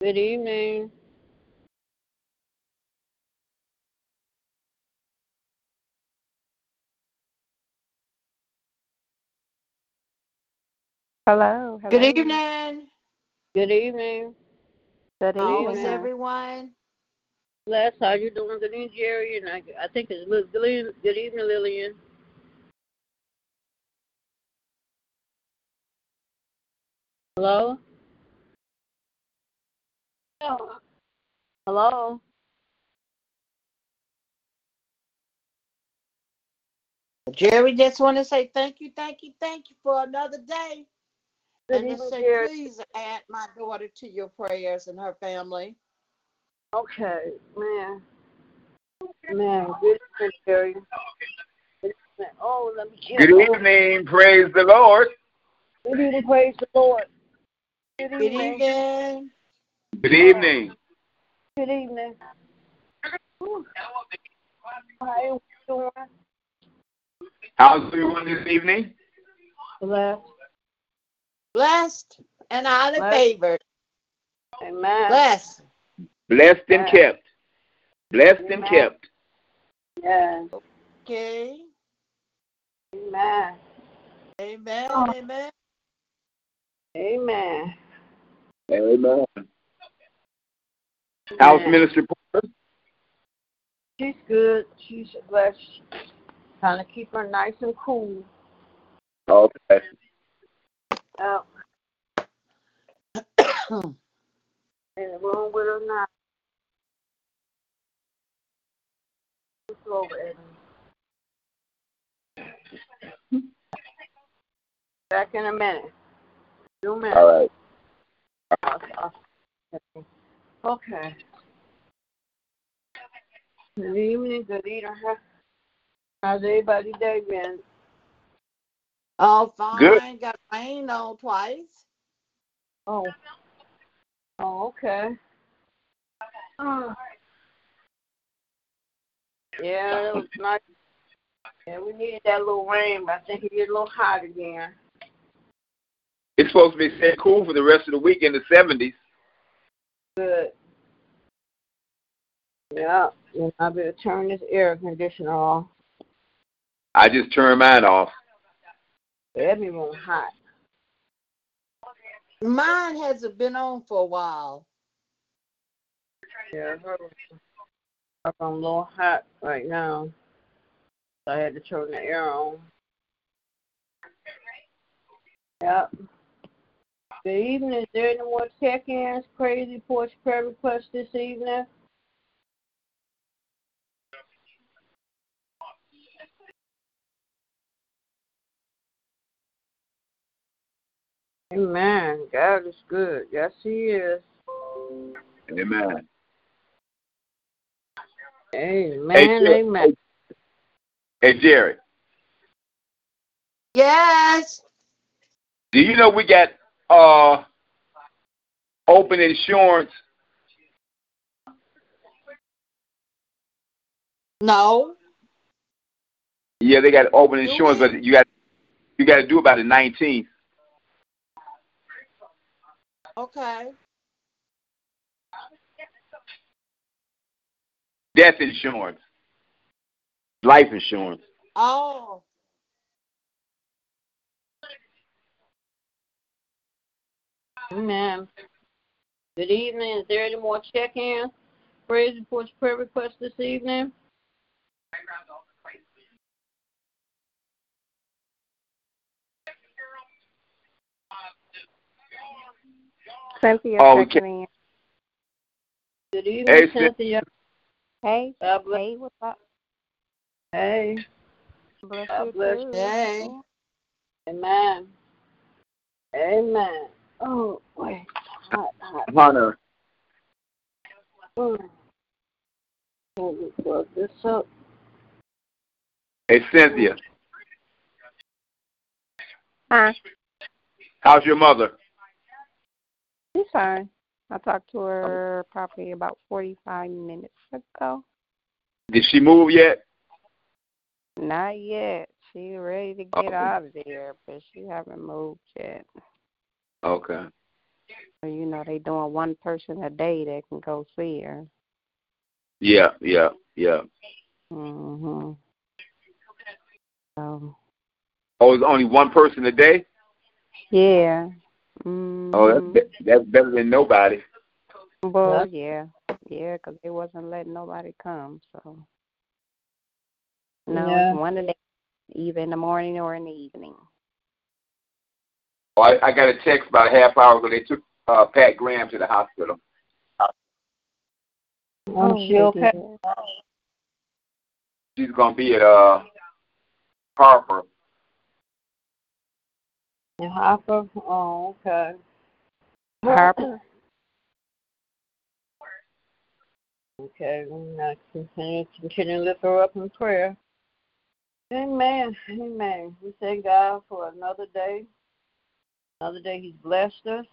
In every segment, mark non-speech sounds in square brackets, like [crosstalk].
Good evening. Hello. hello. Good evening. Good evening. Good How is evening. everyone? Les, how you doing? Good evening, Jerry. And I, I think it's Liz- good good evening, Lillian. Hello? Hello? Jerry just want to say thank you, thank you, thank you for another day. Good and to evening, say, Jerry. please add my daughter to your prayers and her family. Okay, man. Man, good evening, Jerry. Good evening. Oh, let me get Good evening. Praise the Lord. Good evening, praise the Lord. Good Good evening. Evening. Good evening. Good evening. Whew. How you doing? How's everyone this evening? Blessed. Blessed and highly Blessed. favored. Amen. Blessed. Blessed and Amen. kept. Blessed and kept. Yeah. Okay. Amen. Amen. Oh. Amen. Amen. Amen. How's. Minister Porter? She's good. She's blessed. Trying to keep her nice and cool. Okay. Oh. Out [coughs] in the room with her now. It's over, Eddie. Back in a minute. Two minutes. All right. Okay. Good evening, good evening. How's everybody day been? Oh, fine. Good. Got rain on twice. Oh. Oh, okay. Oh. [sighs] Yeah, that was nice. Yeah, we needed that little rain, but I think it get a little hot again. It's supposed to be stay cool for the rest of the week in the 70s. Good. Yeah, and I better turn this air conditioner off. I just turned mine off. Every room hot. Mine hasn't been on for a while. Yeah, her up on a little hot right now. So I had to turn the air on. Yep. Good evening. Is there any more check-ins, crazy porch prayer requests this evening? Amen. God is good. Yes, He is. Amen. Amen. Hey, Jerry. amen. Hey, Jerry, Yes. do you know we got uh open insurance? No. Yeah, they got open insurance, but you got you got to do about the 19th. Okay. Death insurance, life insurance. Oh. Amen. Good evening. Is there any more check ins? Praise and reports, prayer requests this evening? Cynthia oh, checking Good evening, hey, Cynthia. Hey. Hey, what's up? Hey. Bless God bless you. Hey. Amen. Amen. Oh, boy. Hot, hot. Hunter. Mm. Let me plug this up. Hey, Cynthia. Huh? How's your mother? She's fine. I talked to her probably about 45 minutes ago. Did she move yet? Not yet. She ready to get Okay. out of there, but she haven't moved yet. Okay. You know, they doing one person a day that can go see her. Yeah, yeah, yeah. Mhm. So, Oh, it's only one person a day? yeah. Mm-hmm. Oh, that's, be- that's better than nobody. Well, yeah, yeah, 'cause they wasn't letting nobody come. So, no, Yeah. one of the either in the morning or in the evening. Oh, I, I got a text about a half hour ago. They took uh, Pat Graham to the hospital. Oh, she okay? She's gonna be at uh Harper. In Harper? Oh, okay. Harper. Okay, we're not continue continue to lift her up in prayer. Amen. Amen. We thank God for another day. Another day He's blessed us.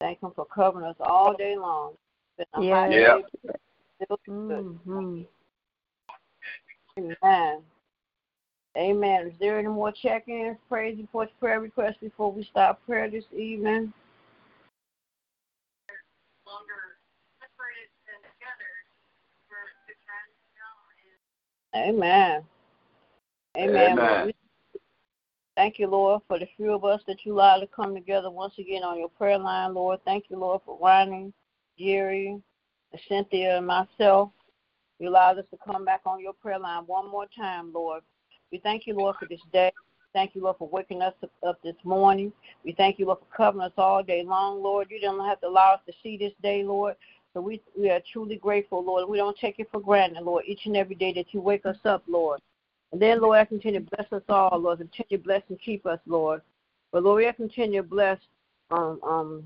Thank Him for covering us all day long. Been a Yeah. Yeah. day. Still good. Mhm. Amen. Amen. Is there any more check-ins, praise reports, prayer requests before we start prayer this evening? Amen. Amen. Amen. Thank you, Lord, for the few of us that you allowed to come together once again on your prayer line, Lord. Thank you, Lord, for Ronnie, Jerry, Cynthia, and myself. You allowed us to come back on your prayer line one more time, Lord. We thank you, Lord, for this day. Thank you, Lord, for waking us up this morning. We thank you, Lord, for covering us all day long, Lord. You didn't have to allow us to see this day, Lord. So we we are truly grateful, Lord. We don't take it for granted, Lord, each and every day that you wake us up, Lord. And then, Lord, I continue to bless us all, Lord. Continue to bless and keep us, Lord. But Lord, I continue to bless um um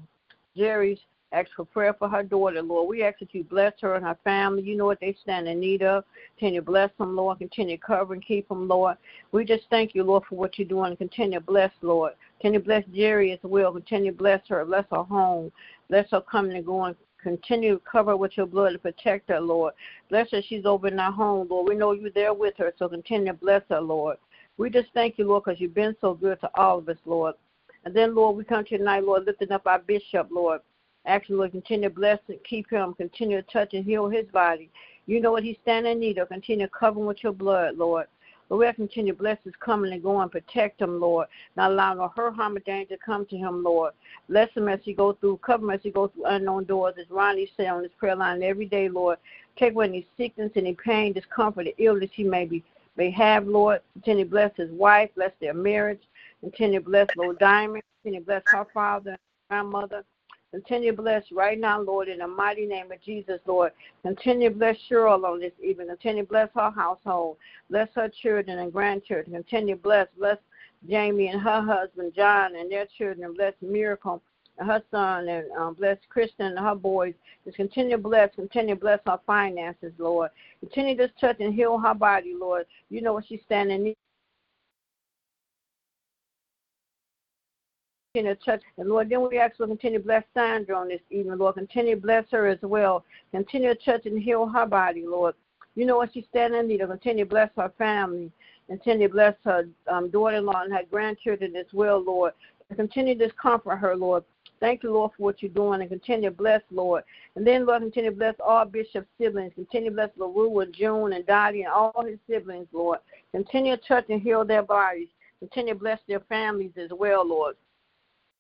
Jerry's ask for prayer for her daughter, Lord. We ask that you bless her and her family. You know what they stand in need of. Continue to bless them, Lord. Continue to cover and keep them, Lord. We just thank you, Lord, for what you're doing. Continue to bless, Lord. Continue to bless Jerry as well. Continue to bless her. Bless her home. Bless her coming and going. Continue to cover with your blood and protect her, Lord. Bless her. She's over in our home, Lord. We know you're there with her, so continue to bless her, Lord. We just thank you, Lord, because you've been so good to all of us, Lord. And then, Lord, we come to you tonight, Lord, lifting up our bishop, Lord. Actually, Lord, continue to bless and keep him. Continue to touch and heal his body. You know what he's standing in need of. Continue to cover him with your blood, Lord. Lord, continue to bless his coming and going. Protect him, Lord. Not allow no hurt, harm, or danger to come to him, Lord. Bless him as he go through. Cover him as he go through unknown doors. As Ronnie said on his prayer line every day, Lord. Take away any sickness, any pain, discomfort, or illness he may be may have, Lord. Continue to bless his wife. Bless their marriage. Continue to bless Lord Diamond. Continue to bless her father and grandmother. Continue to bless right now, Lord, in the mighty name of Jesus, Lord. Continue to bless Cheryl on this evening. Continue to bless her household. Bless her children and grandchildren. Continue to bless, bless Jamie and her husband, John, and their children. Bless Miracle her son, and um, bless Kristen and her boys. Just continue to bless, continue to bless her finances, Lord. Continue to touch and heal her body, Lord. You know what she's standing in need continue to touch. And Lord, then we ask Lord, continue to bless Sandra on this evening, Lord. Continue to bless her as well. Continue to touch and heal her body, Lord. You know what she's standing in need of. Continue to bless her family. Continue to bless her um, daughter-in-law and her grandchildren as well, Lord. And continue to comfort her, Lord. Thank you, Lord, for what you're doing, and continue to bless, Lord. And then, Lord, continue to bless all Bishop's siblings. Continue to bless LaRue and June and Dottie and all his siblings, Lord. Continue to touch and heal their bodies. Continue to bless their families as well, Lord.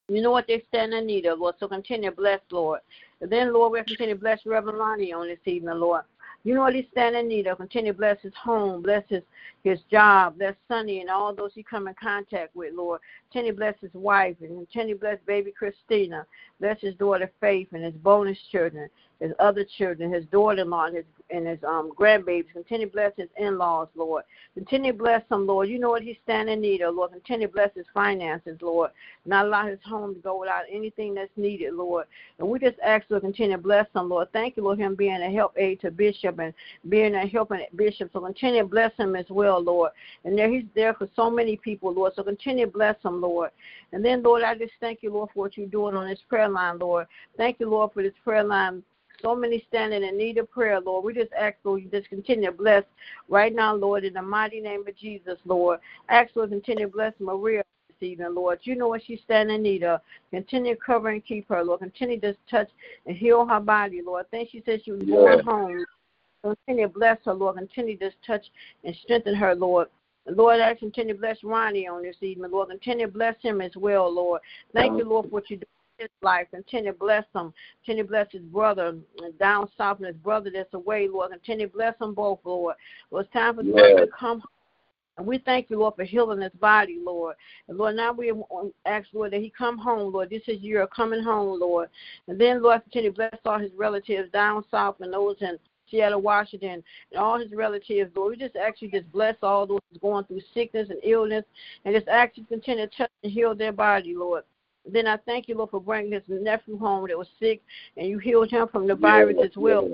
You know what they stand in need of, Lord. So continue to bless, Lord. And then, Lord, we continue to bless Reverend Lonnie on this evening, Lord. You know what he's standing in need of. Continue to bless his home, bless his, his job, bless Sonny and all those he come in contact with, Lord. Continue to bless his wife and continue to bless baby Christina. Bless his daughter Faith and his bonus children his other children, his daughter-in-law, and his and his um grandbabies. Continue to bless his in-laws, Lord. Continue to bless him, Lord. You know what he's standing in need of, Lord. Continue to bless his finances, Lord. Not allow his home to go without anything that's needed, Lord. And we just ask to continue to bless him, Lord. Thank you, Lord, him being a help aid to Bishop and being a helping Bishop. So continue to bless him as well, Lord. And there he's there for so many people, Lord. So continue to bless him, Lord. And then, Lord, I just thank you, Lord, for what you're doing on this prayer line, Lord. Thank you, Lord, for this prayer line so many standing in need of prayer, Lord. We just ask, Lord, you just continue to bless right now, Lord, in the mighty name of Jesus, Lord. Ask, Lord, continue to bless Maria this evening, Lord. You know what she's standing in need of. Continue to cover and keep her, Lord. Continue to touch and heal her body, Lord. I think she said she was going home. Continue to bless her, Lord. Continue to touch and strengthen her, Lord. Lord, I continue to bless Ronnie on this evening, Lord. Continue to bless him as well, Lord. Thank you, Lord, for what you do his life. Continue to bless him. Continue to bless his brother down south and his brother that's away, Lord. Continue to bless them both, Lord. Well, it's time for yes. them to come and we thank you, Lord, for healing his body, Lord. And Lord, now we ask, Lord, that he come home, Lord. This is your coming home, Lord. And then, Lord, continue to bless all his relatives down south and those in Seattle, Washington, and all his relatives, Lord. We just actually just bless all those going through sickness and illness, and just actually continue to touch and heal their body, Lord. Then I thank you, Lord, for bringing his nephew home that was sick, and you healed him from the virus as well.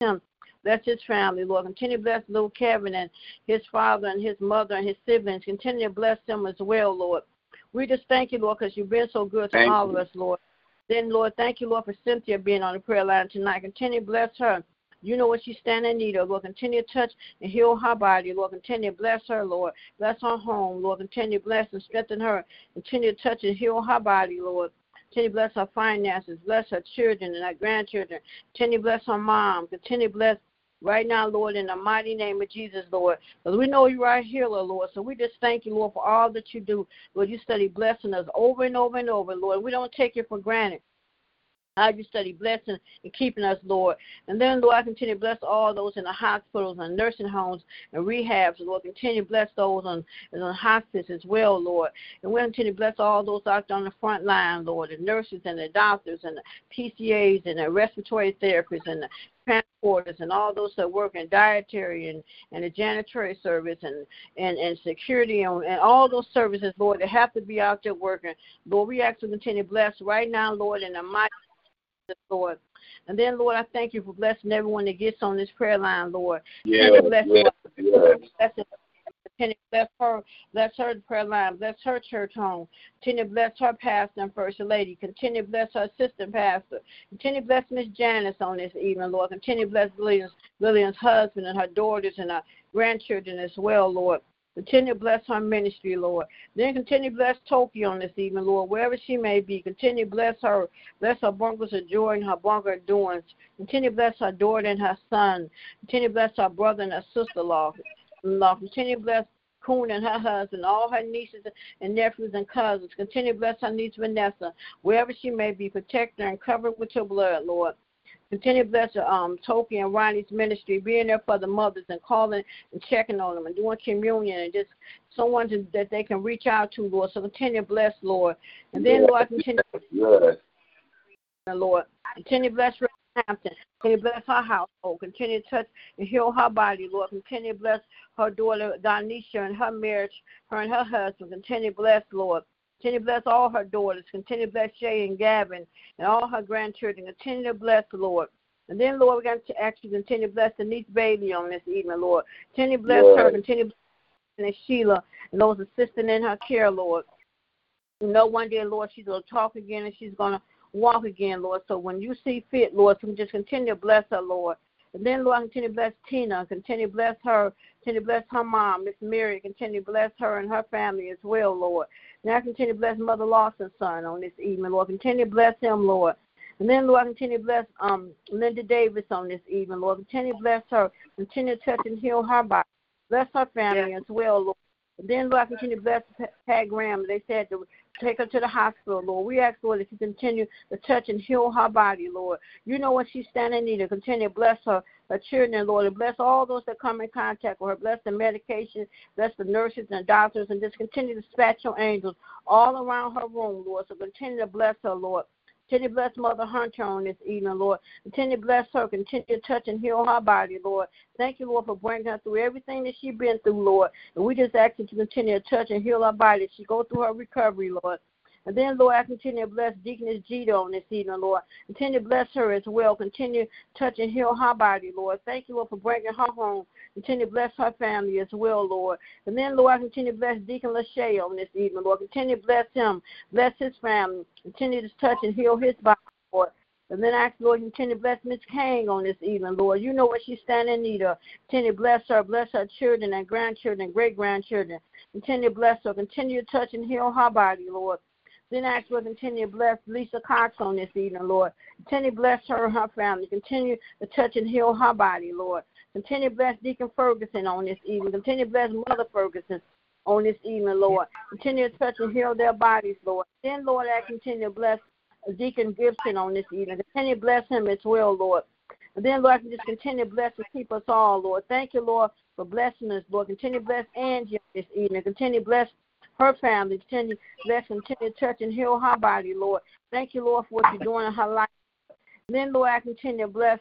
Him. Bless his family, Lord. Continue to bless little Kevin and his father and his mother and his siblings. Continue to bless them as well, Lord. We just thank you, Lord, because you've been so good to thank all you. of us, Lord. Then, Lord, thank you, Lord, for Cynthia being on the prayer line tonight. Continue to bless her. You know what she's standing in need of. Lord, continue to touch and heal her body. Lord, continue to bless her, Lord. Bless her home. Lord, continue to bless and strengthen her. Continue to touch and heal her body, Lord. Continue to bless her finances. Bless her children and her grandchildren. Continue to bless her mom. Continue to bless right now, Lord, in the mighty name of Jesus, Lord. Because we know you're our healer, Lord. So we just thank you, Lord, for all that you do. Lord, you study blessing us over and over and over, Lord. We don't take it for granted how you study blessing and keeping us, Lord. And then, Lord, I continue to bless all those in the hospitals and nursing homes and rehabs. Lord, continue to bless those on, on hospice as well, Lord. And we continue to bless all those out on the front line, Lord, the nurses and the doctors and the PCAs and the respiratory therapists and the transporters and all those that work in dietary and, and the janitorial service and, and, and security and, and all those services, Lord, that have to be out there working. Lord, we ask to continue to bless right now, Lord, in the mighty Lord. And then, Lord, I thank you for blessing everyone that gets on this prayer line, Lord. Yes, bless, yes, yes. Continue bless her, bless her prayer line, bless her church home. Continue to bless her pastor and first lady. Continue to bless her assistant pastor. Continue to bless Miss Janice on this evening, Lord. Continue to bless Lillian's, Lillian's husband and her daughters and her grandchildren as well, Lord. Continue to bless her ministry, Lord. Then continue to bless Tokyo on this evening, Lord, wherever she may be. Continue to bless her. Bless her bunkers of joy and her bunker of doings. Continue to bless her daughter and her son. Continue to bless her brother and her sister, Lord. Lord. Continue to bless Coon and her husband, all her nieces and nephews and cousins. Continue to bless her niece Vanessa, wherever she may be. Protect her and cover her with your blood, Lord. Continue to bless um, Toki and Ronnie's ministry, being there for the mothers and calling and checking on them and doing communion and just someone to, that they can reach out to, Lord. So continue to bless, Lord. And then, yes. Lord, continue yes. Lord. Continue to bless Hampton. Continue to bless her household. Continue to touch and heal her body, Lord. Continue to bless her daughter, Donisha, and her marriage, her and her husband. Continue to bless, Lord. Continue to bless all her daughters. Continue to bless Shay and Gavin and all her grandchildren. Continue to bless, the Lord. And then, Lord, we're going to actually continue to bless Denise Bailey on this evening, Lord. Continue to bless Lord. her. Continue to bless Sheila and those assisting in her care, Lord. You know, one day, Lord, she's going to talk again and she's going to walk again, Lord. So when you see fit, Lord, so just continue to bless her, Lord. And then, Lord, continue to bless Tina. Continue to bless her. Continue to bless her mom, Miss Mary. Continue to bless her and her family as well, Lord. Now continue to bless Mother Lawson's son on this evening, Lord. Continue to bless him, Lord. And then, Lord, continue to bless um, Linda Davis on this evening, Lord. Continue to bless her. Continue to touch and heal her body. Bless her family yes. as well, Lord. Then, Lord, continue to bless Pat Graham. They said to take her to the hospital, Lord. We ask, Lord, that you continue to touch and heal her body, Lord. You know what she's standing in need of. Continue to bless her, her children, Lord, and bless all those that come in contact with her. Bless the medication, bless the nurses and doctors, and just continue to dispatch your angels all around her room, Lord. So continue to bless her, Lord. Continue to bless Mother Hunter on this evening, Lord. Continue to bless her. Continue to touch and heal her body, Lord. Thank you, Lord, for bringing her through everything that she's been through, Lord. And we just ask you to continue to touch and heal her body. She go through her recovery, Lord. And then, Lord, I continue to bless Deaconess Jeter on this evening, Lord. Continue to bless her as well. Continue to touch and heal her body, Lord. Thank you, Lord, for bringing her home. Continue to bless her family as well, Lord. And then, Lord, I continue to bless Deacon Lachey on this evening, Lord. Continue to bless him, bless his family. Continue to touch and heal his body, Lord. And then I ask, Lord, continue to bless Miss Kang on this evening, Lord. You know what she's standing in need of. Continue to bless her, bless her children and grandchildren and great grandchildren. Continue to bless her. Continue to touch and heal her body, Lord. Then ask Lord, continue to bless Lisa Cox on this evening, Lord. Continue to bless her and her family. Continue to touch and heal her body, Lord. Continue to bless Deacon Ferguson on this evening. Continue to bless Mother Ferguson on this evening, Lord. Continue to touch and heal their bodies, Lord. Then, Lord, I continue to bless Deacon Gibson on this evening. Continue to bless him as well, Lord. And then, Lord, I can just continue to bless and keep us all, Lord. Thank you, Lord, for blessing us, Lord. Continue to bless Angie this evening. Continue to bless her family. Continue, bless, continue to touch and heal her body, Lord. Thank you, Lord, for what you're doing in her life. Then, Lord, I continue to bless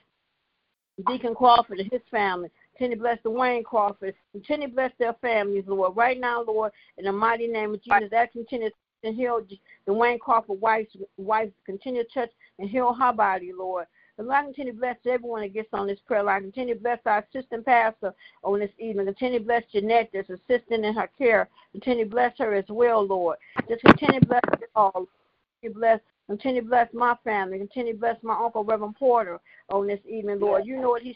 Deacon Crawford and his family. Continue to bless Dwayne Crawford. Continue to bless their families, Lord. Right now, Lord, in the mighty name of Jesus, that continue to heal Dwayne Crawford wife's wife. Continue to touch and heal her body, Lord. And Lord, continue to bless everyone that gets on this prayer line. Continue to bless our assistant pastor on this evening. Continue to bless Jeanette that's assisting in her care. Continue to bless her as well, Lord. Just continue to bless all. Continue to bless Continue to bless my family. Continue to bless my uncle, Reverend Porter, on this evening, Lord. You know what he's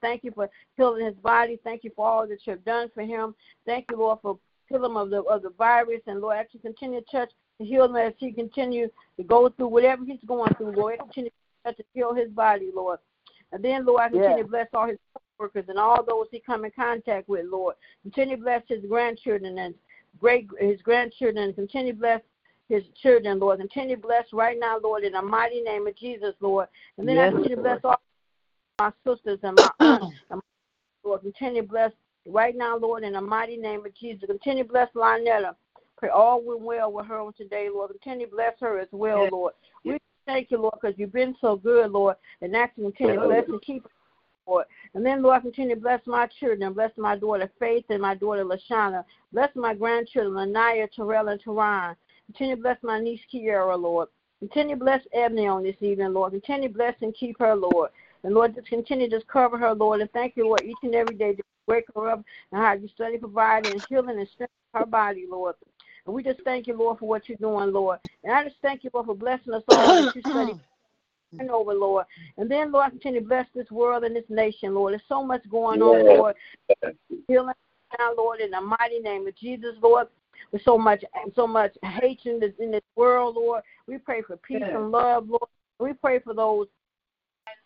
Thank you for healing his body. Thank you for all that you've done for him. Thank you, Lord, for healing him of the of the virus. And Lord, actually continue to touch to heal him as he continue to go through whatever he's going through, Lord. Continue to heal his body, Lord. And then, Lord, I continue yeah. to bless all his workers and all those he come in contact with, Lord. Continue to bless his grandchildren and great his grandchildren. Continue to bless his children, Lord. Continue to bless right now, Lord, in the mighty name of Jesus, Lord. And then yes. I continue to bless all my sisters and my [clears throat] aunts. Lord, continue to bless right now, Lord, in the mighty name of Jesus. Continue to bless Lynetta. Pray all went well with her on today, Lord. Continue to bless her as well, yes. Lord. We thank you, Lord, because you've been so good, Lord. And that's continue to bless and keep Lord. And then, Lord, continue to bless my children. Bless my daughter Faith and my daughter Lashana. Bless my grandchildren, Lanaya, Terrell, and Teron. Continue to bless my niece Kiara, Lord. Continue to bless Ebony on this evening, Lord. Continue to bless and keep her, Lord. And Lord, just continue to just cover her, Lord. And thank you, Lord, each and every day. Just wake her up and how you study, provide, and healing and strengthening her body, Lord. And we just thank you, Lord, for what you're doing, Lord. And I just thank you, Lord, for blessing us all that you study mm-hmm. and over, Lord. And then, Lord, continue to bless this world and this nation, Lord. There's so much going on, Lord. Healing now, Lord, in the mighty name of Jesus, Lord. With so much, so much hatred in this world, Lord. We pray for peace and love, Lord. We pray for those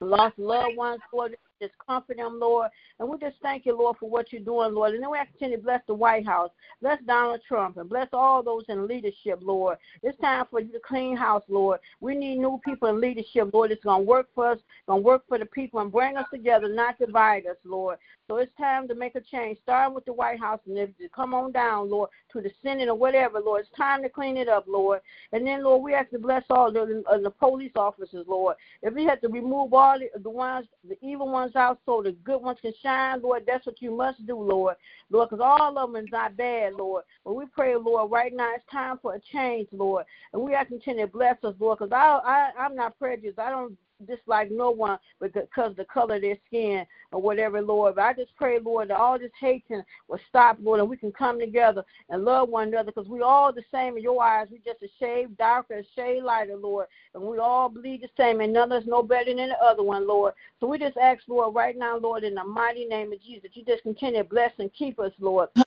lost loved ones, Lord. Just comfort them, Lord. And we just thank you, Lord, for what you're doing, Lord. And then we continue to bless the White House, bless Donald Trump, and bless all those in leadership, Lord. It's time for you to clean house, Lord. We need new people in leadership, Lord. It's going to work for us, going to work for the people, and bring us together, not divide us, Lord. So it's time to make a change, starting with the White House, and if you come on down, Lord, to the Senate or whatever, Lord. It's time to clean it up, Lord. And then, Lord, we have to bless all the, uh, the police officers, Lord. If we have to remove all the, the ones, the evil ones out so the good ones can shine, Lord, that's what you must do, Lord. Lord, because all of them is not bad, Lord. But we pray, Lord, right now it's time for a change, Lord. And we to continue to bless us, Lord, because I, I, I'm not prejudiced. I don't dislike no one because the color of their skin or whatever, Lord. But I just pray, Lord, that all this hating will stop, Lord, and we can come together and love one another because we all the same in your eyes. We just a shade darker, a shade lighter, Lord. And we all bleed the same, and none of us no better than the other one, Lord. So we just ask, Lord, right now, Lord, in the mighty name of Jesus, you just continue to bless and keep us, Lord. [clears throat]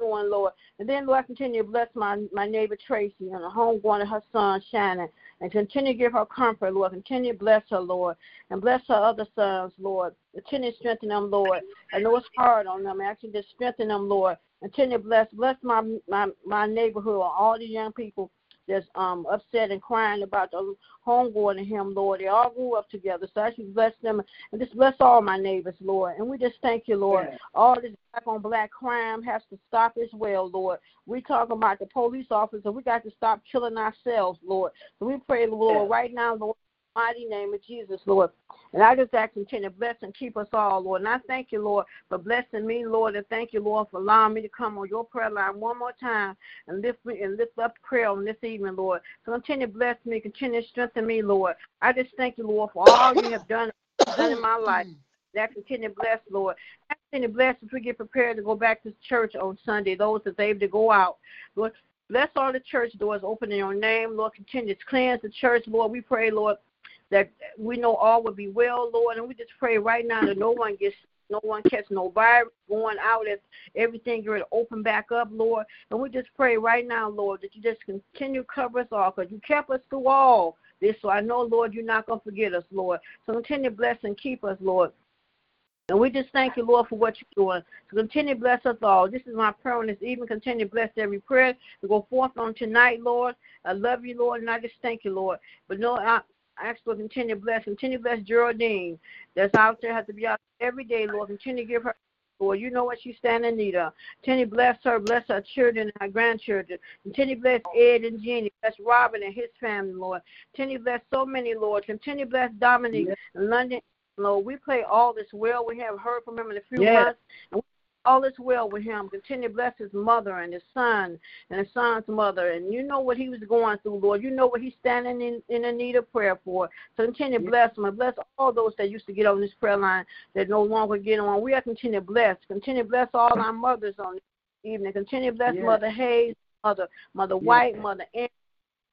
Doing, Lord. And then, Lord, continue to bless my, my neighbor Tracy and the home going to her son Shannon. And continue to give her comfort, Lord. Continue to bless her, Lord. And bless her other sons, Lord. Continue to strengthen them, Lord. I know it's hard on them. Actually, just strengthen them, Lord. Continue to bless, bless my my my neighborhood, all the young people that's um upset and crying about the homegoing to him, Lord. They all grew up together. So I should bless them and just bless all my neighbors, Lord. And we just thank you, Lord. Yeah. All this black on black crime has to stop as well, Lord. We talk about the police officer. We got to stop killing ourselves, Lord. So we pray, Lord, yeah. right now, Lord, mighty name of Jesus, Lord. And I just ask continue to bless and keep us all, Lord. And I thank you, Lord, for blessing me, Lord, and thank you, Lord, for allowing me to come on your prayer line one more time and lift me and lift up prayer on this evening, Lord. So continue to bless me, continue to strengthen me, Lord. I just thank you, Lord, for all you have done, done in my life. That continue to bless, Lord. I continue to bless as we get prepared to go back to church on Sunday, those that's able to go out. Lord, Bless all the church doors open in your name, Lord. Continue to cleanse the church, Lord. We pray, Lord, that we know all will be well, Lord. And we just pray right now that no one gets no one catch no virus going out as everything to open back up, Lord. And we just pray right now, Lord, that you just continue to cover us all because you kept us through all this. So I know, Lord, you're not going to forget us, Lord. So continue to bless and keep us, Lord. And we just thank you, Lord, for what you're doing. So continue to bless us all. This is my prayer on this evening. Continue to bless every prayer to go forth on tonight, Lord. I love you, Lord, and I just thank you, Lord. But no, I, I ask for continue bless, continue bless Geraldine that's out there, has to be out every day, Lord. Continue to give her Lord, you know what she's standing in need of. Continue bless her, bless her children and her grandchildren. Continue bless Ed and Jeannie, bless Robin and his family, Lord. Continue bless so many, Lord. Continue bless Dominic yes. and London, Lord. We play all this well. We have heard from him in a few yes. months. And all is well with him. Continue to bless his mother and his son and his son's mother. And you know what he was going through, Lord. You know what he's standing in, in a need of prayer for. So continue to bless him and bless all those that used to get on this prayer line that no longer get on. We are continue to bless. Continue to bless all our mothers on this evening. Continue to bless yes. Mother Hayes, Mother Mother White, yes. Mother Ann,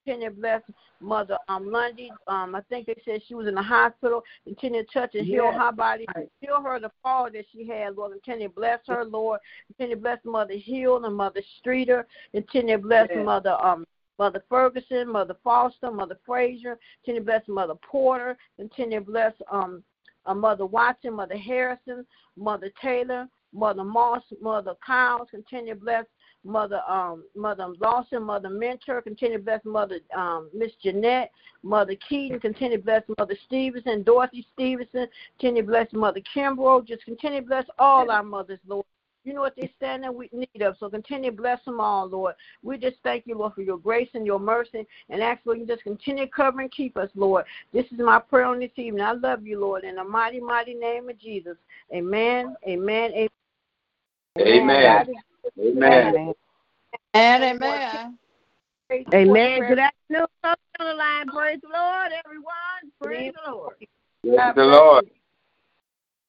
Continue to bless Mother um, Lundy. Um, I think they said she was in the hospital. Continue to touch and heal her body. Heal her the fall that she had, Lord. Continue to bless her, Lord. Continue to bless Mother Hill and Mother Streeter. Continue to bless Mother um Mother Ferguson, Mother Foster, Mother Frazier. Continue to bless Mother Porter. Continue to bless um uh, Mother Watson, Mother Harrison, Mother Taylor, Mother Moss, Mother Kyles. Continue to bless Mother um Mother Lawson, Mother Mentor, continue to bless Mother um Miss Jeanette, Mother Keaton, continue to bless Mother Stevenson, Dorothy Stevenson, continue to bless Mother Kimbrough, just continue to bless all our mothers, Lord. You know what they stand in need of, so continue to bless them all, Lord. We just thank you, Lord, for your grace and your mercy, and ask, Lord, you just continue to cover and keep us, Lord. This is my prayer on this evening. I love you, Lord, in the mighty, mighty name of Jesus. Amen, amen, amen. Amen. Amen. And amen. Amen. Good afternoon, on the line. Praise the Lord, everyone. Praise the Lord. Praise the Lord.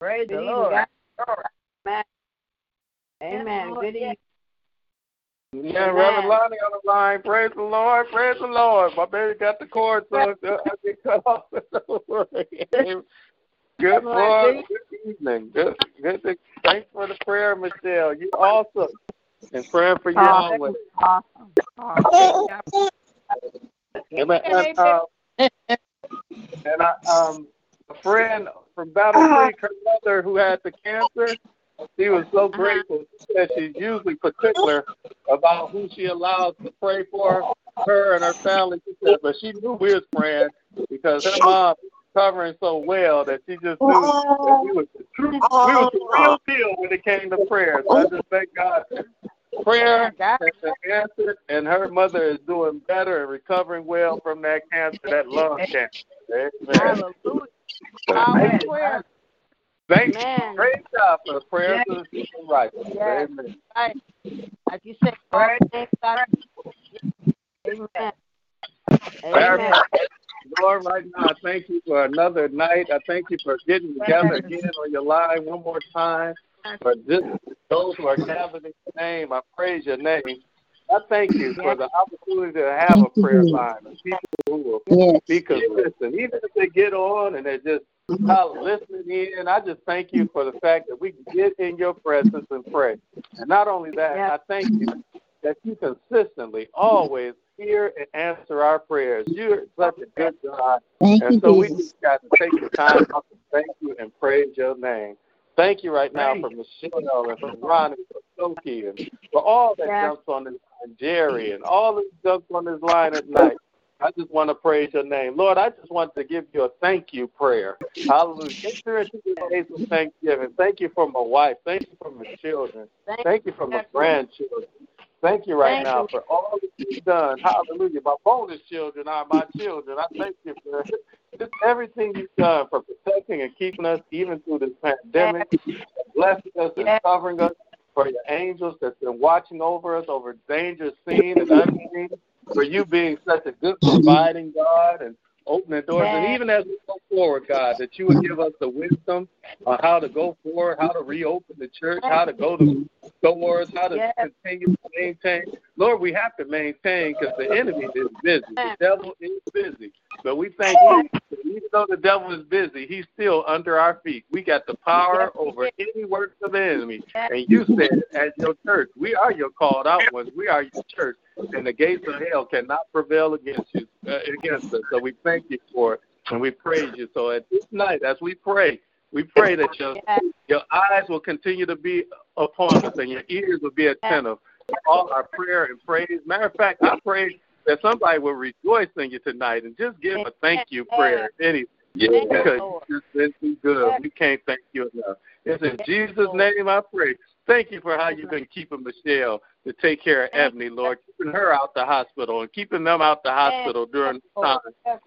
Praise the Lord. Amen. Amen. Good evening. Yeah, Reverend Lonnie on the line. Praise the Lord. Praise the Lord. My baby got the cord, so I get cut off. [laughs] Good morning. Good evening. Good. Good. Thanks for the prayer, Michelle. You're awesome. And praying for you oh, always. Awesome. awesome. and, uh, and I, um, a friend from Battle Creek, her mother who had the cancer, she was so uh-huh. grateful. She said she's usually particular about who she allows to pray for her and her family. She said, but she knew we was praying because her mom covering so well that she just knew that we oh. was the true, we was the oh. real deal when it came to prayer. So I just thank God. Prayer has been answered, and her mother is doing better and recovering well from that cancer, that lung cancer. Amen. Hallelujah. Thank you. Praise God for the prayers yes. of the righteous. Yes. Amen. Right. Like you said, Amen. Amen. Amen. Lord, right now, I thank you for another night. I thank you for getting together again on your line one more time. For just those who are gathered in your name, I praise your name. I thank you for the opportunity to have a prayer line of people who will be consistent. Even if they get on and they're just not listening in, I just thank you for the fact that we can get in your presence and pray. And not only that, I thank you that you consistently, always hear and answer our prayers. You're such a good God. Thank and you, so we just got to take the time out to thank you and praise your name. Thank you right now for Michelle and for Ronnie, for Sophie, and for all that Yes. jumps on this line, Jerry, and all that jumps on this line at night. I just want to praise your name. Lord, I just want to give you a thank you prayer. Hallelujah. Enter into this days of Thanksgiving. Thank you for my wife. Thank you for my children. Thank Thank you for my grandchildren. Thank you right Thank now you. for all that you've done. Hallelujah. My bonus children are my children. I thank you for just everything you've done for protecting and keeping us even through this pandemic, blessing us and covering us, for your angels that's been watching over us over dangers seen and unseen, for you being such a good providing God and opening doors. And even as we go forward, God, that you would give us the wisdom on how to go forward, how to reopen the church, how to go to stores, how to Yes. continue to maintain. Lord, we have to maintain because the enemy is busy. The devil is busy. But we thank you. Even though the devil is busy, he's still under our feet. We got the power over any works of the enemy. And you said, as your church, we are your called out ones. We are your church, and the gates of hell cannot prevail against you, uh, against us. So we thank you for it, and we praise you. So at this night, as we pray, we pray that your your eyes will continue to be upon us, and your ears will be attentive all our prayer and praise. Matter of fact, I pray that somebody will rejoice in you tonight and just give a thank you prayer. Any Yeah. because Lord. you've just been too good. We can't thank you enough. It's in Jesus' name I pray. Thank you for how you've been keeping Michelle to take care of Ebony, Lord, keeping her out the hospital and keeping them out the hospital during this time.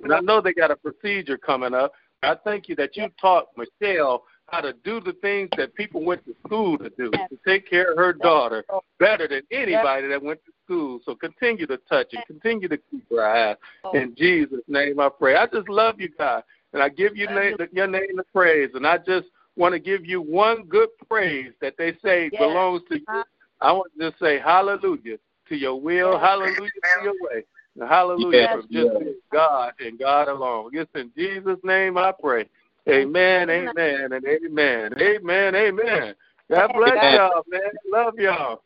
And I know they got a procedure coming up. I thank you that you taught Michelle how to do the things that people went to school to do, to take care of her daughter better than anybody that went to school. So continue to touch and continue to keep her eyes. Oh. In Jesus' name I pray. I just love you, God. And I give you name, your name the praise. And I just want to give you one good praise that they say Yes. belongs to you. I want to just say hallelujah to your will, Yes. hallelujah to your way. And hallelujah Yes. for just. God and God alone. It's in Jesus' name I pray. Amen, amen, and amen. Amen, amen. God bless Amen. y'all, man. Love y'all.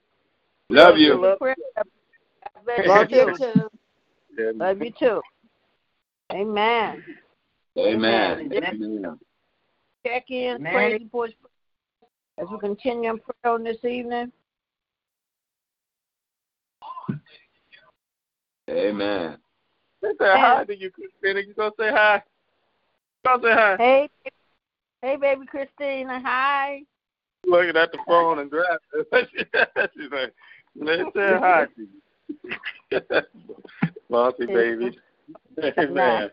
Love you. Love Prayer. God bless Love you you too. you. Love you too. Amen. Amen. Amen. Amen. Check in, praise reports as we continue in prayer on this evening. Amen. They say hi to you, Christina. You gonna say hi? You gonna say hi? Hey, hey, baby Christina. Hi. Looking at the phone and driving. [laughs] She's like, they say hi to you. [laughs] Bossy baby. [laughs] Amen.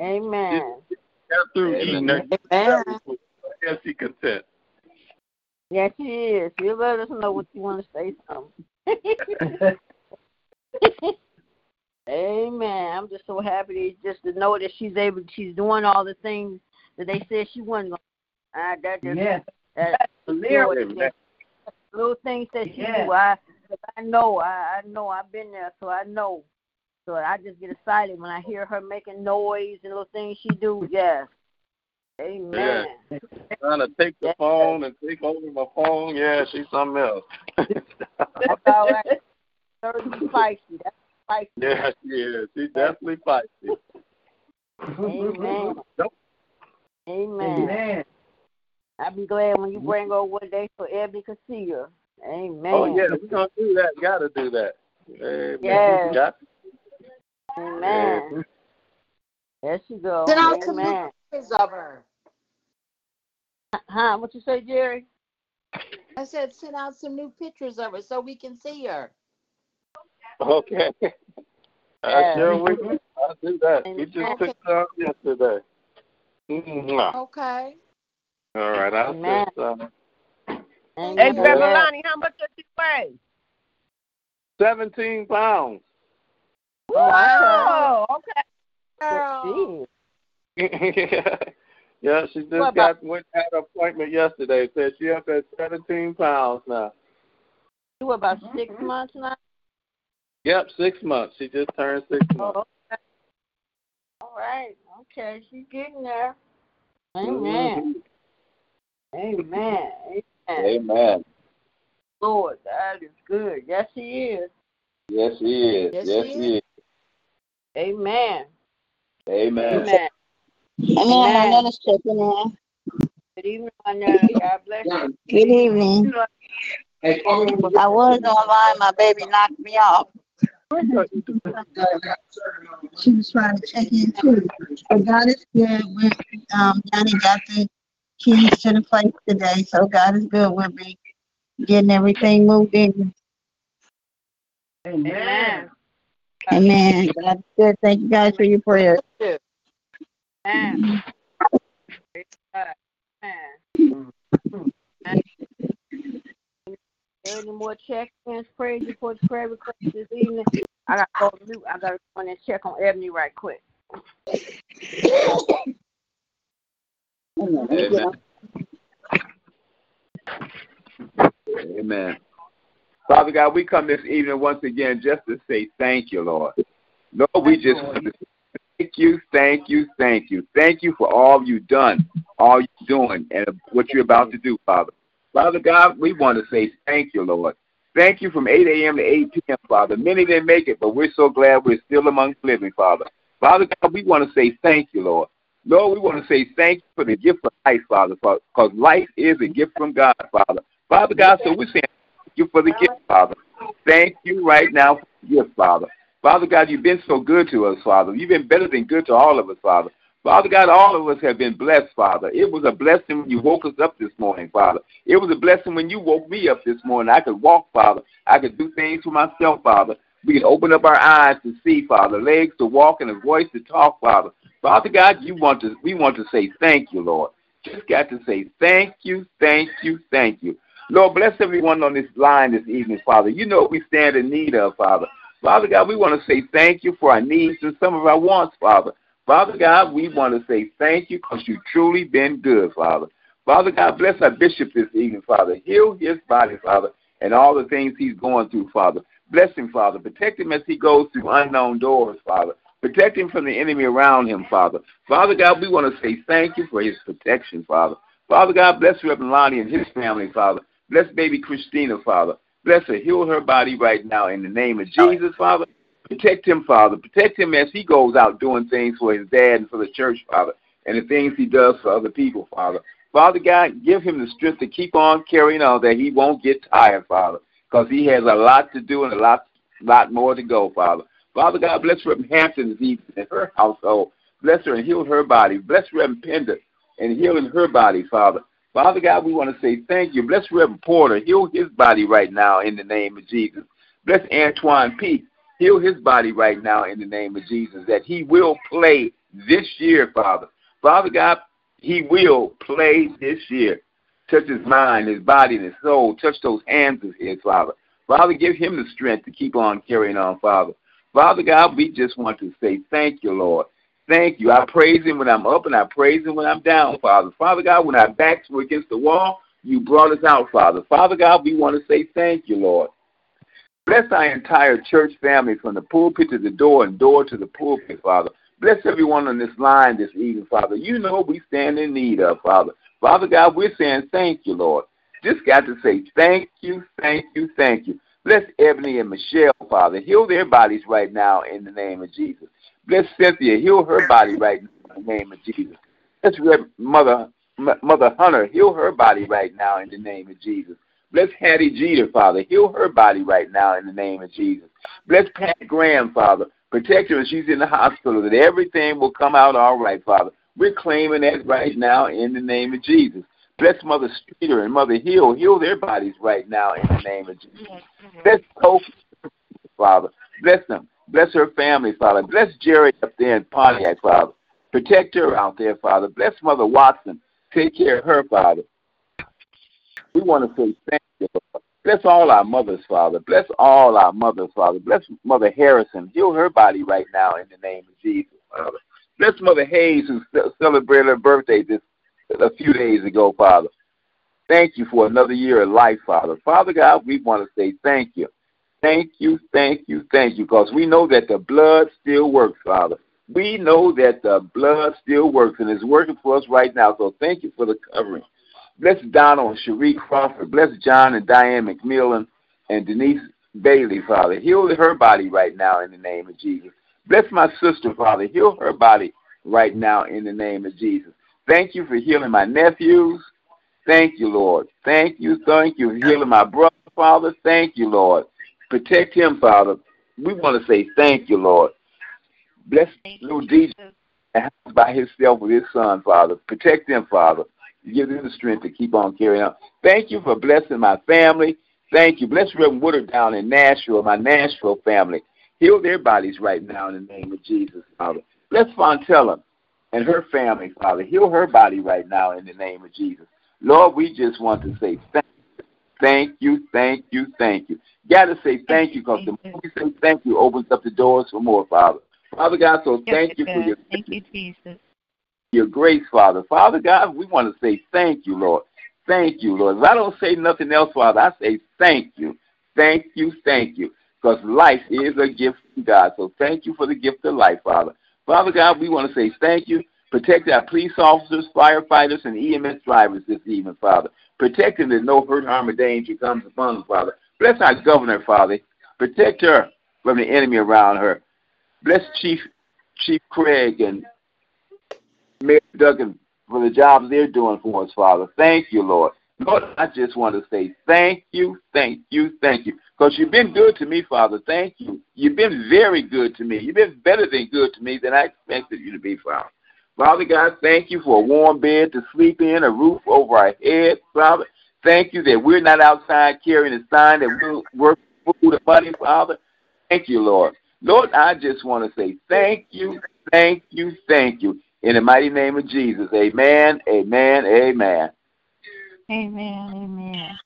Amen. Got through eating. Amen. Yes, she content. Yes, she is. You let us know what you want to say something. Amen. I'm just so happy just to know that she's able, she's doing all the things that they said she wasn't going. to uh, that just Yes. that, Clearly. Lord, that little things that she Yes. do. I I know. I, I know. I've been there, so I know. So I just get excited when I hear her making noise and little things she do. Yes. Amen. Trying to take the Yes. phone and take over my phone. Yeah, she's something else. That's all right. Certainly feisty. That's feisty. yeah, she is. She's definitely feisty. Amen. Nope. Amen. Amen. I'll be glad when you bring her one day so Ebony can see her. Amen. Oh yeah, we're gonna do that. Gotta do that. Amen. Yes. Got Amen. There she goes. Send out some Amen. pictures of her. Huh? What you say, Jerry? I said send out some new pictures of her so we can see her. Okay. [laughs] I Yeah. sure will. I'll do that. We just Amen. took some yesterday. Mwah. Okay. All right, I'll Amen. send some. Amen. Hey, Grandma how much does she weigh? Seventeen pounds. Wow. Oh, okay. Oh, Girl. [laughs] Jeez. yeah, she just What got about- went had an appointment yesterday. Said she up at seventeen pounds now. You were about six mm-hmm. months now? Yep, six months. She just turned six months. Oh, okay. All right. Okay. She's getting there. Amen. Mhm. Amen. Amen. Amen. Lord. That is good. Yes, He is. Yes, He is. Yes, Yes, He He is. Amen. Amen. Amen. Amen. My name is checking in. Good evening, my Nana. God bless you. Good evening. I was online. My baby knocked me off. She was trying to check in too. But God is good. We, um, Johnny got the keys to the place today, so God is good. We'll be getting everything moved in. Amen. Amen. God is good. Thank you guys for your prayers. Amen. Amen. Any more check-ins, praise reports, prayer requests this evening? I got to go mute. I got to go in and check on Ebony right quick. Amen. Amen. Father God, we come this evening once again just to say thank you, Lord. Lord, we just want to say thank you, thank you, thank you. Thank you for all you've done, all you're doing, and what you're about to do, Father. Father God, we want to say thank you, Lord. Thank you from 8 a.m. to 8 p.m., Father. Many didn't make it, but we're so glad we're still among living, Father. Father God, we want to say thank you, Lord. Lord, we want to say thank you for the gift of life, Father, because life is a gift from God, Father. Father God, so we're saying thank you for the gift, Father. Thank you right now for the gift, Father. Father God, you've been so good to us, Father. You've been better than good to all of us, Father. Father God, all of us have been blessed, Father. It was a blessing when you woke us up this morning, Father. It was a blessing when you woke me up this morning. I could walk, Father. I could do things for myself, Father. We could open up our eyes to see, Father, legs to walk and a voice to talk, Father. Father God, you want to we want to say thank you, Lord. Just got to say thank you, thank you, thank you. Lord, bless everyone on this line this evening, Father. You know what we stand in need of, Father. Father God, we want to say thank you for our needs and some of our wants, Father. Father God, we want to say thank you because you've truly been good, Father. Father God, bless our bishop this evening, Father. Heal his body, Father, and all the things he's going through, Father. Bless him, Father. Protect him as he goes through unknown doors, Father. Protect him from the enemy around him, Father. Father God, we want to say thank you for his protection, Father. Father God, bless Reverend Lonnie and his family, Father. Bless baby Christina, Father. Bless her. Heal her body right now in the name of Jesus, Father. Protect him, Father. Protect him as he goes out doing things for his dad and for the church, Father, and the things he does for other people, Father. Father God, give him the strength to keep on carrying on that he won't get tired, Father, because he has a lot to do and a lot, lot more to go, Father. Father God, bless Reverend Hampton and [laughs] her household. Bless her and heal her body. Bless Reverend Pender and healing her body, Father. Father God, we want to say thank you. Bless Reverend Porter. Heal his body right now in the name of Jesus. Bless Antoine Peace. Heal his body right now in the name of Jesus, that he will play this year, Father. Father God, he will play this year. Touch his mind, his body, and his soul. Touch those hands of his, Father. Father, give him the strength to keep on carrying on, Father. Father God, we just want to say thank you, Lord. Thank you. I praise him when I'm up and I praise him when I'm down, Father. Father God, when our backs were against the wall, you brought us out, Father. Father God, we want to say thank you, Lord. Bless our entire church family from the pulpit to the door and door to the pulpit, Father. Bless everyone on this line this evening, Father. You know we stand in need of, Father. Father God, we're saying thank you, Lord. Just got to say thank you, thank you, thank you. Bless Ebony and Michelle, Father. Heal their bodies right now in the name of Jesus. Bless Cynthia. Heal her body right now in the name of Jesus. Bless Mother, Mother Hunter. Heal her body right now in the name of Jesus. Bless Hattie Jeter, Father. Heal her body right now in the name of Jesus. Bless Pat Graham, Father. Protect her when she's in the hospital, that everything will come out all right, Father. We're claiming that right now in the name of Jesus. Bless Mother Streeter and Mother Hill. Heal their bodies right now in the name of Jesus. Bless Kofi, Father. Bless them. Bless her family, Father. Bless Jerry up there in Pontiac, Father. Protect her out there, Father. Bless Mother Watson. Take care of her, Father. We want to say thank. Bless all our mothers, Father. Bless all our mothers, Father. Bless Mother Harrison. Heal her body right now in the name of Jesus, Father. Bless Mother Hayes, who celebrated her birthday this a few days ago, Father. Thank you for another year of life, Father. Father God, we want to say thank you. Thank you, thank you, thank you, because we know that the blood still works, Father. We know that the blood still works and is working for us right now. So thank you for the covering. Bless Donald and Cherie Crawford. Bless John and Diane McMillan and Denise Bailey, Father. Heal her body right now in the name of Jesus. Bless my sister, Father. Heal her body right now in the name of Jesus. Thank you for healing my nephews. Thank you, Lord. Thank you, thank you for healing my brother, Father. Thank you, Lord. Protect him, Father. We want to say thank you, Lord. Bless little DJ by himself with his son, Father. Protect them, Father. Give them the strength to keep on carrying on. Thank you for blessing my family. Thank you. Bless Reverend Woodard down in Nashville, my Nashville family. Heal their bodies right now in the name of Jesus, Father. Bless Fontella and her family, Father. Heal her body right now in the name of Jesus. Lord, we just want to say thank you, thank you, thank you, thank you. Got to say thank you because the more we say thank you opens up the doors for more, Father. Father God, so thank you for your thank you, Jesus. Your grace, Father. Father God, we want to say thank you, Lord. Thank you, Lord. If I don't say nothing else, Father, I say thank you. Thank you, thank you. Because life is a gift from God. So thank you for the gift of life, Father. Father God, we want to say thank you. Protect our police officers, firefighters, and EMS drivers this evening, Father. Protect them that no hurt, harm, or danger comes upon them, Father. Bless our governor, Father. Protect her from the enemy around her. Bless Chief Chief Craig and Mayor Duggan for the jobs they're doing for us, Father. Thank you, Lord. Lord, I just want to say thank you, thank you, thank you. Because you've been good to me, Father. Thank you. You've been very good to me. You've been better than good to me than I expected you to be, Father. Father God, thank you for a warm bed to sleep in, a roof over our head, Father. Thank you that we're not outside carrying a sign that we'll work food and money, Father. Thank you, Lord. Lord, I just want to say thank you, thank you, thank you. In the mighty name of Jesus. Amen, amen, amen. Amen, amen.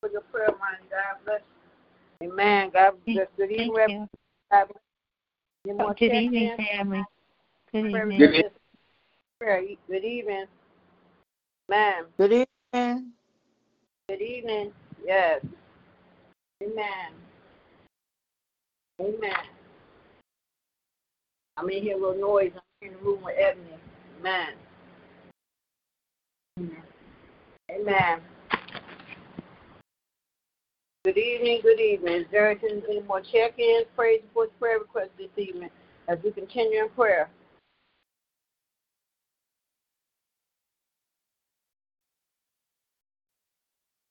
For your prayer, mind, God bless you. Amen. God bless. Good evening, Thank God bless. you. Any Oh, good evening, check-ins? family. Good evening. Good evening. Good evening. Ma'am. Good evening. Good evening. Yes. Amen. Amen. I'm in here a little noise. I'm in the room with Ebony. Amen. Amen. Good evening, good evening. Is there any more check-ins, praise reports, prayer requests this evening as we continue in prayer?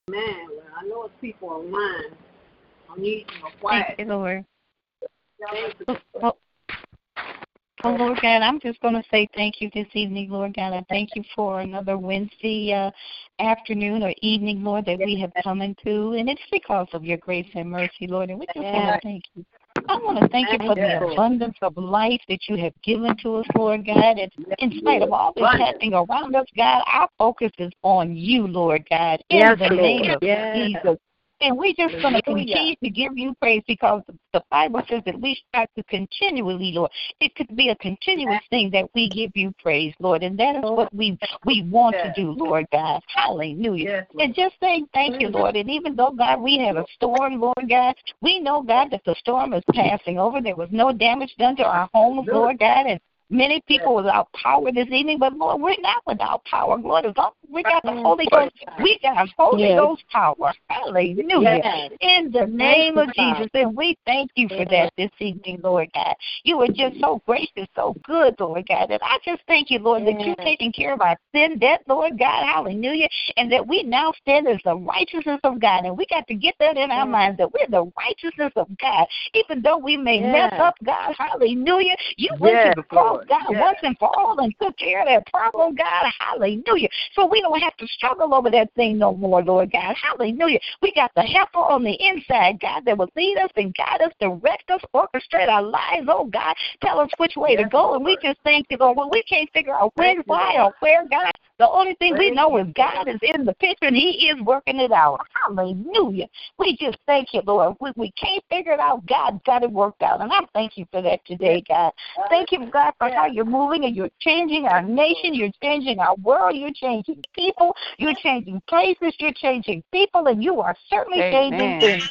Man, well, I know it's people online. I need some quiet. Thank you, Lord. You. Oh, Lord God, I'm just going to say thank you this evening, Lord God. I thank you for another Wednesday uh, afternoon or evening, Lord, that we have come into. And it's because of your grace and mercy, Lord. And we just want to thank you. I want to thank you for the abundance of life that you have given to us, Lord God. And in spite of all that's happening around us, God, our focus is on you, Lord God. In Yes, the Lord. name of Yes. Jesus. And we're just going to continue to give you praise because the Bible says that we strive to continually, Lord. It could be a continuous thing that we give you praise, Lord, and that is what we we want to do, Lord God. Hallelujah. And just saying thank you, Lord. And even though God, we have a storm, Lord God, we know God that the storm is passing over. There was no damage done to our homes, Lord God, and Many people without power this evening, but Lord, we're not without power. Lord, as long as we got the Holy Ghost, we got Holy Yes. Ghost power. Hallelujah. Yes. In the name of. Jesus. And we thank you for that this evening, Lord God. You are just so gracious, so good, Lord God. And I just thank you, Lord, that you're taking care of our sin debt, Lord God. Hallelujah. And that we now stand as the righteousness of God. And we got to get that in our minds that we're the righteousness of God. Even though we may mess up, God, hallelujah. You went Yes, to the cross, Lord. God, Yes. once and for all and took care of that problem, God. Hallelujah. So we don't have to struggle over that thing no more, Lord God. Hallelujah. We got the helper on the inside, God, that will lead us and guide us, direct us, orchestrate our lives, oh God. Tell us which way to Yes, go. And we Lord. just thank you, Lord. When we can't figure out when, why, or where, God, the only thing we know is God is in the picture and He is working it out. Hallelujah. We just thank you, Lord. We, we can't figure it out. God got it worked out. And I thank you for that today, God. Thank you, God, for how you're moving and you're changing our nation. You're changing our world. You're changing people. You're changing places. You're changing people. And you are certainly changing things.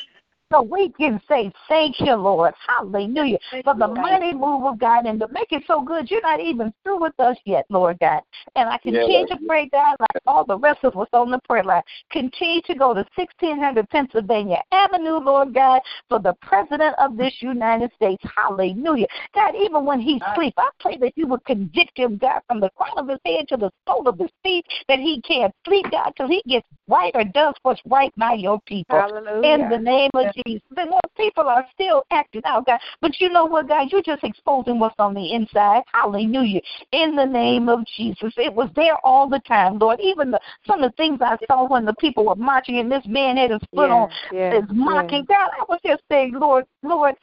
So we can say thank you, Lord. Hallelujah. For the mighty move of God and to make it so good, you're not even through with us yet, Lord God. And I continue to pray, God, like all the rest of us on the prayer line. Continue to go to 1600 Pennsylvania Avenue, Lord God, for the President of this United States. Hallelujah. God, even when he sleeps, I pray that you would convict him, God, from the crown of his head to the sole of his feet, that he can't sleep, God, till he gets right or does what's right by your people. Hallelujah. In the name of Jesus. The more people are still acting out, God. But you know what, God? You're just exposing what's on the inside. Hallelujah. In the name of Jesus. It was there all the time, Lord. Even the, some of the things I saw when the people were marching and this man had his foot Yeah, on yeah, is mocking. God, I was just saying, Lord, Lord,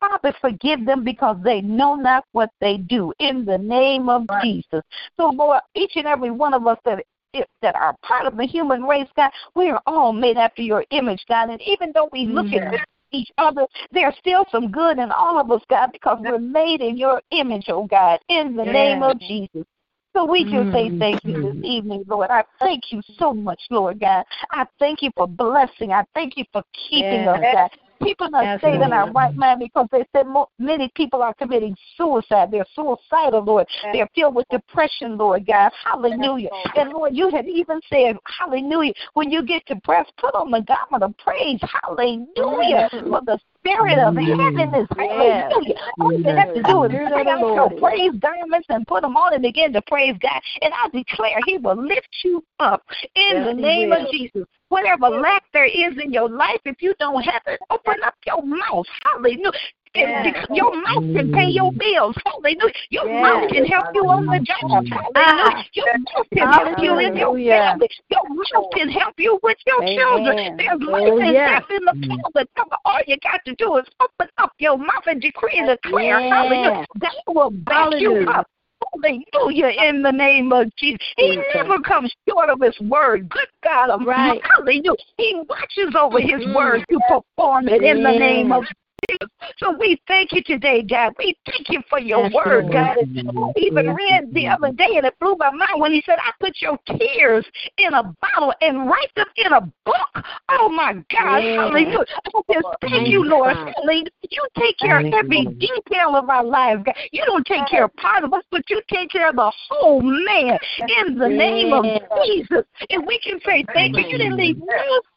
Father, forgive them because they know not what they do. In the name of Jesus. So, Lord, each and every one of us that if- that are part of the human race, God, we are all made after your image, God. And even though we look Mm-hmm. at each other, there's still some good in all of us, God, because we're made in your image, oh God, in the name of Jesus. So we just say thank you this evening, Lord. I thank you so much, Lord God. I thank you for blessing. I thank you for keeping us, God. People are Yes, staying in our right mind because they said mo- many people are committing suicide. They're suicidal, Lord. They're filled with depression, Lord God. Hallelujah. And Lord, you had even said, Hallelujah. When you get depressed, put on the garment of praise. Hallelujah. For the spirit of heaviness. Hallelujah. All you have to do is bring out your praise garments and put them on and begin to praise God. And I declare He will lift you up in Yes, the name of Jesus. Whatever lack there is in your life, if you don't have it, open up your mouth. Hallelujah. And Yes. your mouth can pay your mm. bills. Hallelujah. Your Yes. mouth can help you on the job. Hallelujah. Your mouth can help you in your Hallelujah. family. Your mouth can help you with your Amen. children. There's oh, life Oh, and yes. death in the mm. power of. All you got to do is open up your mouth and decree and declare. Yes. Hallelujah. That will back you up. Hallelujah in the name of Jesus. He Jesus. never comes short of his word. Good God of Right. Hallelujah. He watches over his Mm. word to perform it in the name of Jesus. So we thank you today, God. We thank you for your Yes, word, Lord. God. I even read the other day, and it blew my mind when he said, I put your tears in a bottle and write them in a book. Oh, my God. Yes. Hallelujah. I just thank you, Lord. Hallelujah. You take care of every detail of our lives, God. You don't take care of part of us, but you take care of the whole man in the name of Jesus. And we can say, thank you. You didn't leave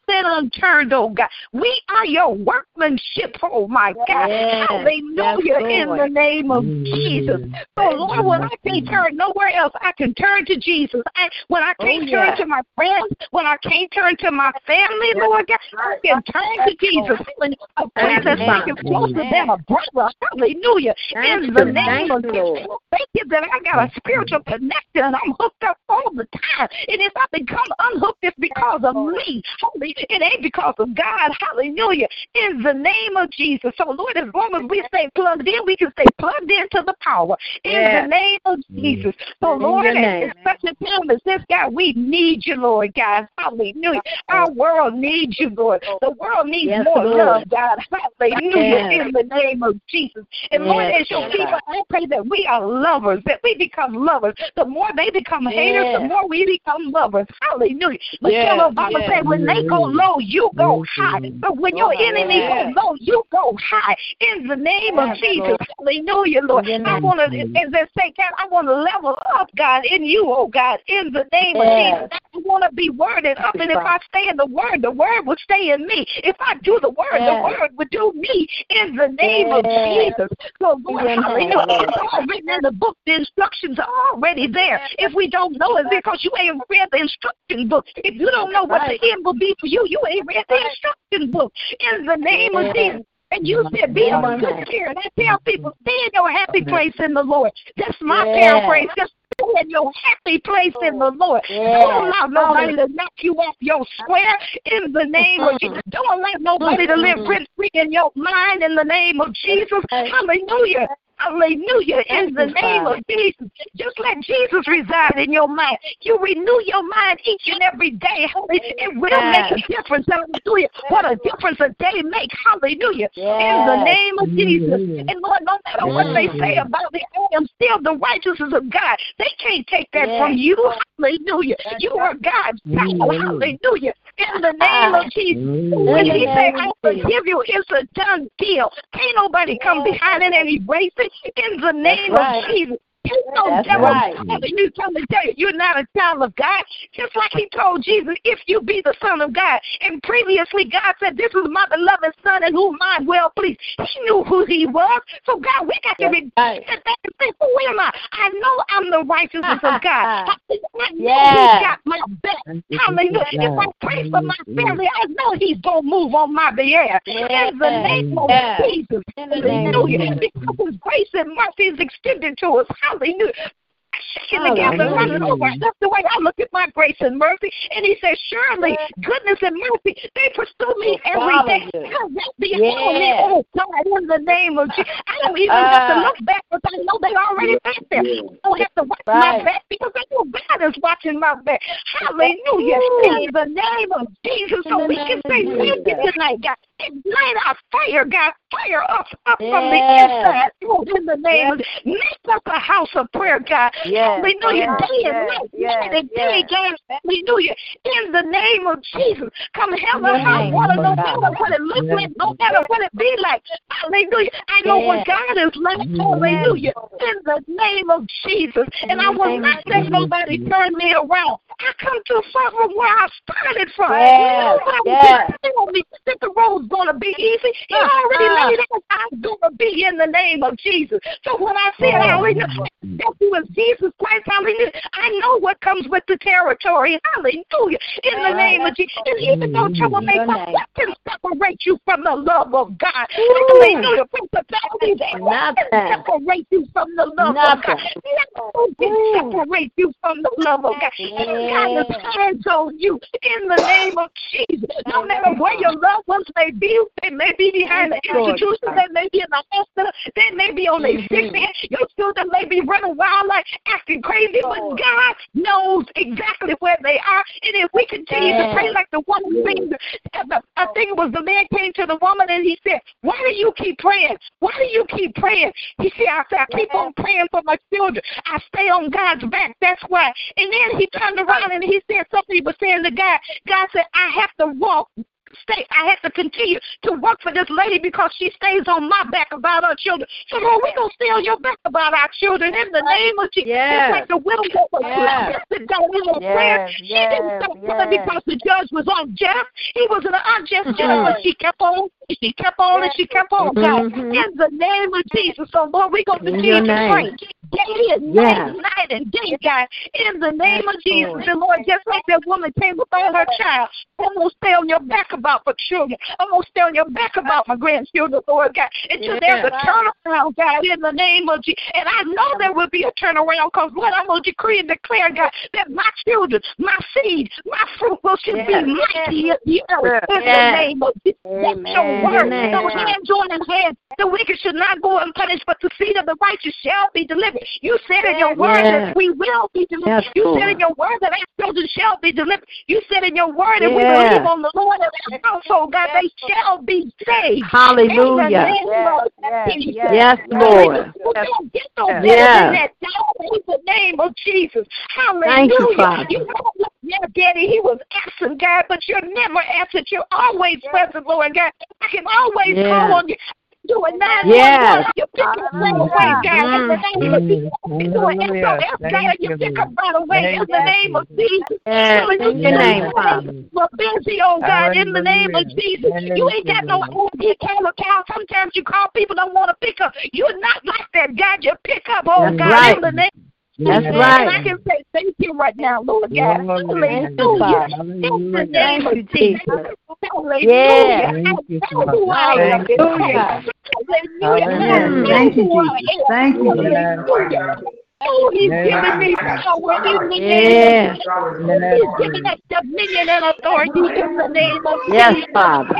nothing unturned, oh God. We are your workmanship, oh my God. Yes. Hallelujah. Yes, in the name of mm. Jesus. So, Lord, when I can't turn nowhere else, I can turn to Jesus. I, when I can't Oh, turn yeah. to my friends, when I can't turn to my family, Lord God, I can turn to Jesus. A friend that's Amen. like closer than a brother. Hallelujah. Thank in the you. name Thank of you, Jesus. Thank you that I got a spiritual connection and I'm hooked up all the time. And if I become unhooked, it's because of me. Hallelujah. It ain't because of God. Hallelujah. In the name of Jesus. So, Lord, as long as we stay plugged in, we can stay plugged into the power. In Yes. the name of Jesus. So, In Lord, at such a time as this, God, we need you, Lord God. Hallelujah. Our world needs you, Lord. The world needs Yes, more Lord. love, God. Hallelujah. Yes. In the name of Jesus. And Lord, Yes, as your people, I pray that we are lovers, that we become lovers. The more they become haters, the more we become lovers. Hallelujah. Michelle Obama said, when they go low, you go high. But when your enemy yes. go low, you go high. In the name of Yes, Jesus. Lord. Hallelujah, Lord. I want to, as they say, God, I want to level up, God, in you, oh God, in the name of Jesus. I want to be worded up, and if I stay in the word, the word will stay in me. If I do the word, the word will do me in the name of Jesus. So, Lord, In hallelujah. It's all written in the book. The instructions are already there. If we don't know it, because you ain't read the instruction book. If you don't know what the end will be for you, you ain't read the instruction book. In the name of Jesus. And you said, be Yes. good cheer. And I tell people, stay in your happy place in the Lord. That's my Yes. paraphrase. Just stay in your happy place in the Lord. Yes. Don't allow nobody to knock you off your square in the name of mm-hmm. Jesus. Don't allow nobody to live mm-hmm. rent free in your mind in the name of Jesus. Hallelujah. Hallelujah. In the name of Jesus. Just let Jesus reside in your mind. You renew your mind each and every day. It will make a difference. Hallelujah. What a difference a day makes. Hallelujah. In the name of Jesus. And Lord, no matter what they say about me, I am still the righteousness of God. They can't take that from you. Hallelujah. You are God's child. Hallelujah. In the name of Jesus. Ah. When he said, I forgive you, it's a done deal. Can't nobody come behind it and erase it in the name right. of Jesus. You know, That's devil, right. you come to you you're not a child of God. Just like he told Jesus, if you be the son of God. And previously, God said, This is my beloved son in whom I'm well pleased. He knew who he was. So, God, we got to be right. back and say, Who am I? I know I'm the righteousness of [laughs] God. I, I know Yeah. he got my back. Hallelujah. If I pray for my family, I know he's going to move on my behalf. In the name of Yeah. Jesus. In the name of Hallelujah. Because his grace and mercy is extended to us. Hallelujah. Shaking together, running over. That's the way I look at my grace and mercy. And he says, Surely goodness and mercy, they pursue me Will every follow day. you. How that be Yeah. follow me, oh God, in the name of Jesus. I don't even have to Ah. look back because I know they already back there. I don't have to watch my back because I know God is watching my back. Hallelujah. In the name of Jesus, so we can say thank you tonight, God. Ignite our fire, God. Fire us up from the inside. Oh, in the name of Make us a house of prayer, God. Yes. Hallelujah. Yes. Day and night, Yes. night and day, God. Hallelujah. In the name of Jesus. Come hell In or the high water, no matter what it looks like, no matter what it be like. Hallelujah. I know what God is like. Hallelujah. In the name of Jesus. And I will not let Jesus. nobody turn me around. I come too far from where I started from. Yes. Nobody Yes. can tell me that the road's going to be easy. He Uh, already uh. laid out how it's going to be in the name of Jesus. So when I said, Yes. hallelujah, that he was Jesus Christ, hallelujah, I know what comes with the territory. Hallelujah. In the Right. name of Jesus. And even though trouble may Your come, what can separate you from the love of God? Ooh. Hallelujah. Principalities and what can Nothing. separate you from the love of Nothing. God? Nothing can separate you from the love of God. And God Yeah. has hands on you in the name of Jesus. No matter where your loved ones may be, they may be behind the institution, they may be in the hospital, they may be on their mm-hmm. sick bed, your children may be running wild like acting crazy, but God knows exactly where they are. And if we continue to pray like the woman thing, uh, I think it was the man came to the woman and he said, Why do you keep praying? Why do you keep praying? He said, I said, I keep on praying for my children. I stay on God's back. That's why. And then he turned around and he said something he was saying to God. God said, I have to walk stay. I have to continue to work for this lady because she stays on my back about her children. So Lord, we're gonna stay on your back about our children in the name of Jesus. Yes. It's like the widow that was Yes. yes. down in Yes, prayer. She didn't stop yes. because the judge was unjust. He was an unjust judge, but she kept on. She kept on and she kept on, God. Mhm. In the name of Jesus. So Lord, we're gonna continue to pray day and Yes. night, night and day, God. In the name Yes, of Jesus, Lord. and Lord, just like that woman came about her child, I'm gonna stay on your back about for children. I'm gonna stay on your back about my grandchildren, Lord God. Until there's a Yes. turnaround, God, in the name of Jesus. And I know there will be a turnaround because Lord, I'm gonna decree and declare, God, that my children, my seed, my fruit will should Yes. be mighty in the earth. In the name of Jesus. That's your word. Amen. No hand joined in hand. The wicked should not go unpunished, but the seed of the righteous shall be delivered. You said in your word Yes. that we will be delivered. Yes, you Lord. said in your word that our children shall be delivered. You said in your word that we believe on the Lord and our household, oh God, they shall be saved. Hallelujah. In the name Yes, of yes, Jesus. yes, Yes, Lord. We don't get no better Yes. than that, God, in the name of Jesus. Hallelujah. Thank you, Father. You know, yeah, Daddy, he was absent, God, but you're never absent. You're always present, Lord God. I can always Yeah. call on you. Do a nine Yes. You pick up right away, God. In the name of Jesus. Do an Hallelujah. SOS, God. Thank You you, pick Lord. up right away. In the Thank name you, of Jesus. Yes, Hallelujah. in your name, Father. We're busy, oh God, in the name of Hallelujah. Jesus. You ain't got no OD call account. Sometimes you call people don't want to pick up. You're not like that, God. You pick up, oh That's God, right. in the name That's and right. I can say thank you right now, Lord God. Glory. Hallelujah. Hallelujah. In the name Thank you, Jesus. Jesus. Thank you, I know who I Father. am. Thank you, Hallelujah. Hallelujah. Hallelujah. I Thank you, who Jesus. Thank you, Jesus. Hallelujah. Oh, he's Yes. giving me power in the name Yes. of Jesus. He's giving us dominion and authority in the name of Yes, Jesus. Father.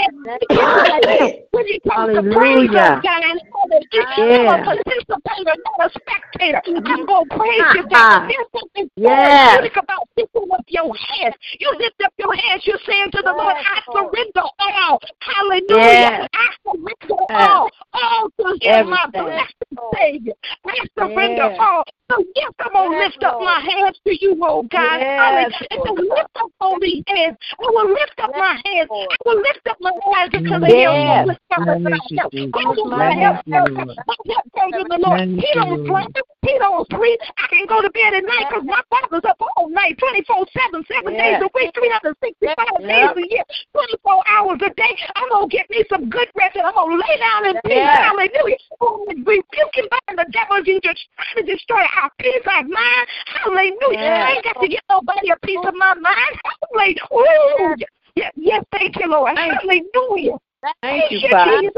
When you come to praise Hallelujah. oh God, hallelujah. I'm Yeah. a participator, not a spectator. Mm-hmm. I'm going to praise you, God. Ah. There's something Yes. therapeutic about lifting up your hands. You lift up your hands, you're saying to the Lord, I surrender all. Hallelujah. Yes. I surrender Yes. all. All to Him, my blessed Savior. I surrender Yes. all. So yes, I'm gonna Yes, lift up my hands to you, oh God. Yes, Hallelujah. And so lift up holy hands. I will lift up my hands. I will lift up my eyes until the hills will lift up my help. I will my help. My help comes from the Lord. He don't sleep. He don't sleep. I can go to bed at night because my father's up all night, 24 7, seven days a week, 365 days a year, 24 hours a day. I'm going to get me some good rest and I'm going to lay down in peace. Hallelujah. Oh, rebuke and bind the devil you just trying to destroy our peace of mind. Hallelujah. I ain't got to get nobody a piece of my mind. Hallelujah. Yes, yes, thank you, Lord. Hallelujah. Thank you, Father.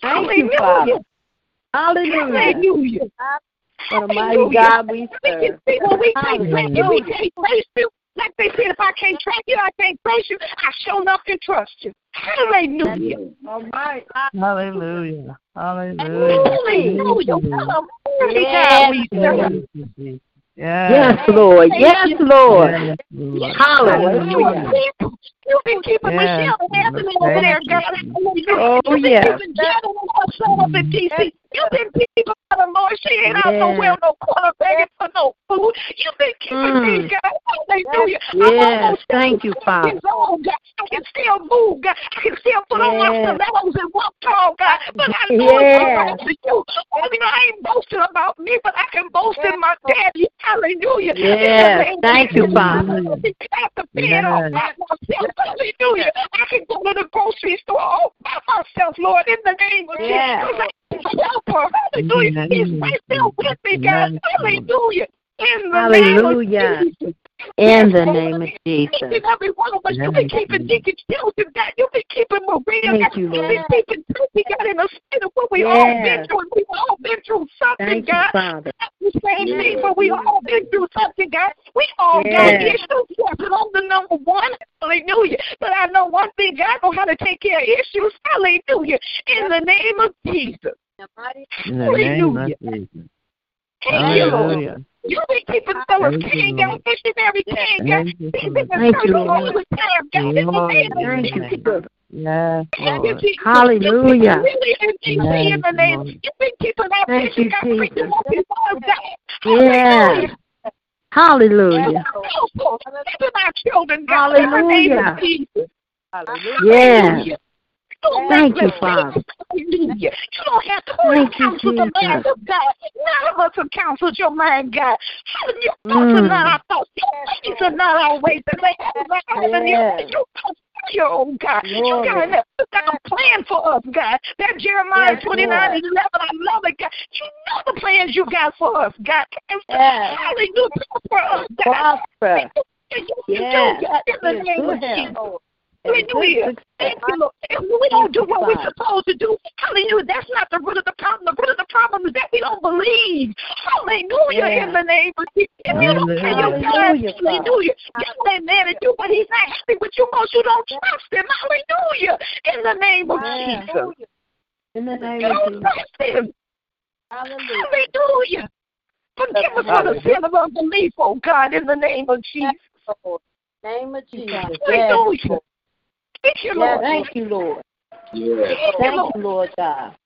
Thank you, Father. Hallelujah. Hallelujah. What a mighty God we serve. When we can't track you, we can't trace you. Like they said, if I can't track you, I can't trace you. I sure enough can trust you. Hallelujah. All right. Hallelujah. Hallelujah. Hallelujah. Yes, we serve. Yes, Lord. Yes, Lord. Yes, Lord. Hallelujah. You've been keeping Yes, Michelle and Anthony over there, God. Oh, You've been oh, yes. keeping Janet and her son up in mm. D.C. You've been keeping her, Lord. She ain't out Yes. nowhere, no corner begging for no food. You've been keeping Mm. me, God. Hallelujah. I'm Yes. almost Thank you, Father. old, God. I can still move, God. I can still put on my Yes. stilettos and walk tall, God. But I know Yes. it's all you. I ain't boasting about me, but I can boast in my daddy. Hallelujah. Yes. Thank you, Father. I have to all by myself. Hallelujah. I can go to the grocery store all by myself, Lord, in the name of Yes. Jesus. Help her. Hallelujah. He's right there with me, God. Hallelujah. In the Hallelujah. name of Jesus. In the name of Jesus. And every one of us, you've been keeping Deacon Children, God. You've been keeping Maria, Thank God. you, You've been Lord. keeping Tracy, God, in the state of what we all been through. We've all been through something, Thank you, God. Father. The same thing, but we all been through something, God. We all got issues, yes, and I'm the number one. Hallelujah. But I know one thing, God know how to take care of issues. Hallelujah. In the name of Jesus. In the name of Hallelujah. Jesus. Thank you, Hallelujah. You've been keeping Phyllis Thank you, King, Lord. God, missionary King, God. Thank you, He's been the Thank church you, all Lord. the time, God. In the Lord, name of Thank you, Jesus. Father. Yes, Thank you, Lord. Jesus. Hallelujah. Really, and Jesus, in the Yes, Lord. you've been keeping our Thank you, Jesus. preaching up his word, God. Yes. Hallelujah. Keeping our children, God, in the name Hallelujah. of Yes. Thank you, Father. Hallelujah. You don't have to Thank you, counsel the mind of God. None of us have counseled your mind, God. Hallelujah. Your thoughts are Mm. not our thoughts. Your ways are not our ways. And they have not heaven. Yes. Your thoughts are your own, God. You Glory. got, a, you got a plan for us, God. That Jeremiah Yes, 29 Lord. 11, I love it, God. You know the plans you got for us, God. Yes. Hallelujah. For us, God. Prosper. You Yes. do, God, in the Yes, name of. Jesus. Hallelujah. Thank you, Lord. If we don't do what we're supposed to do, hallelujah, that's not the root of the problem. The root of the problem is that we don't believe. Hallelujah, Yeah. in the name of Jesus. If you don't pay your tithes, Hallelujah, hallelujah, ain't mad at you, but he's not happy with you because you don't trust him. Hallelujah, in the name of Yeah. Jesus. In the name You of don't Jesus. trust him. Hallelujah. Hallelujah. Forgive us for the sin of unbelief, oh God, in the name of Jesus. Name of Jesus. Yes. Hallelujah. Thank you, Yes. Lord. Thank you, Lord. Yes. Thank you, Thank Lord. you, Lord God.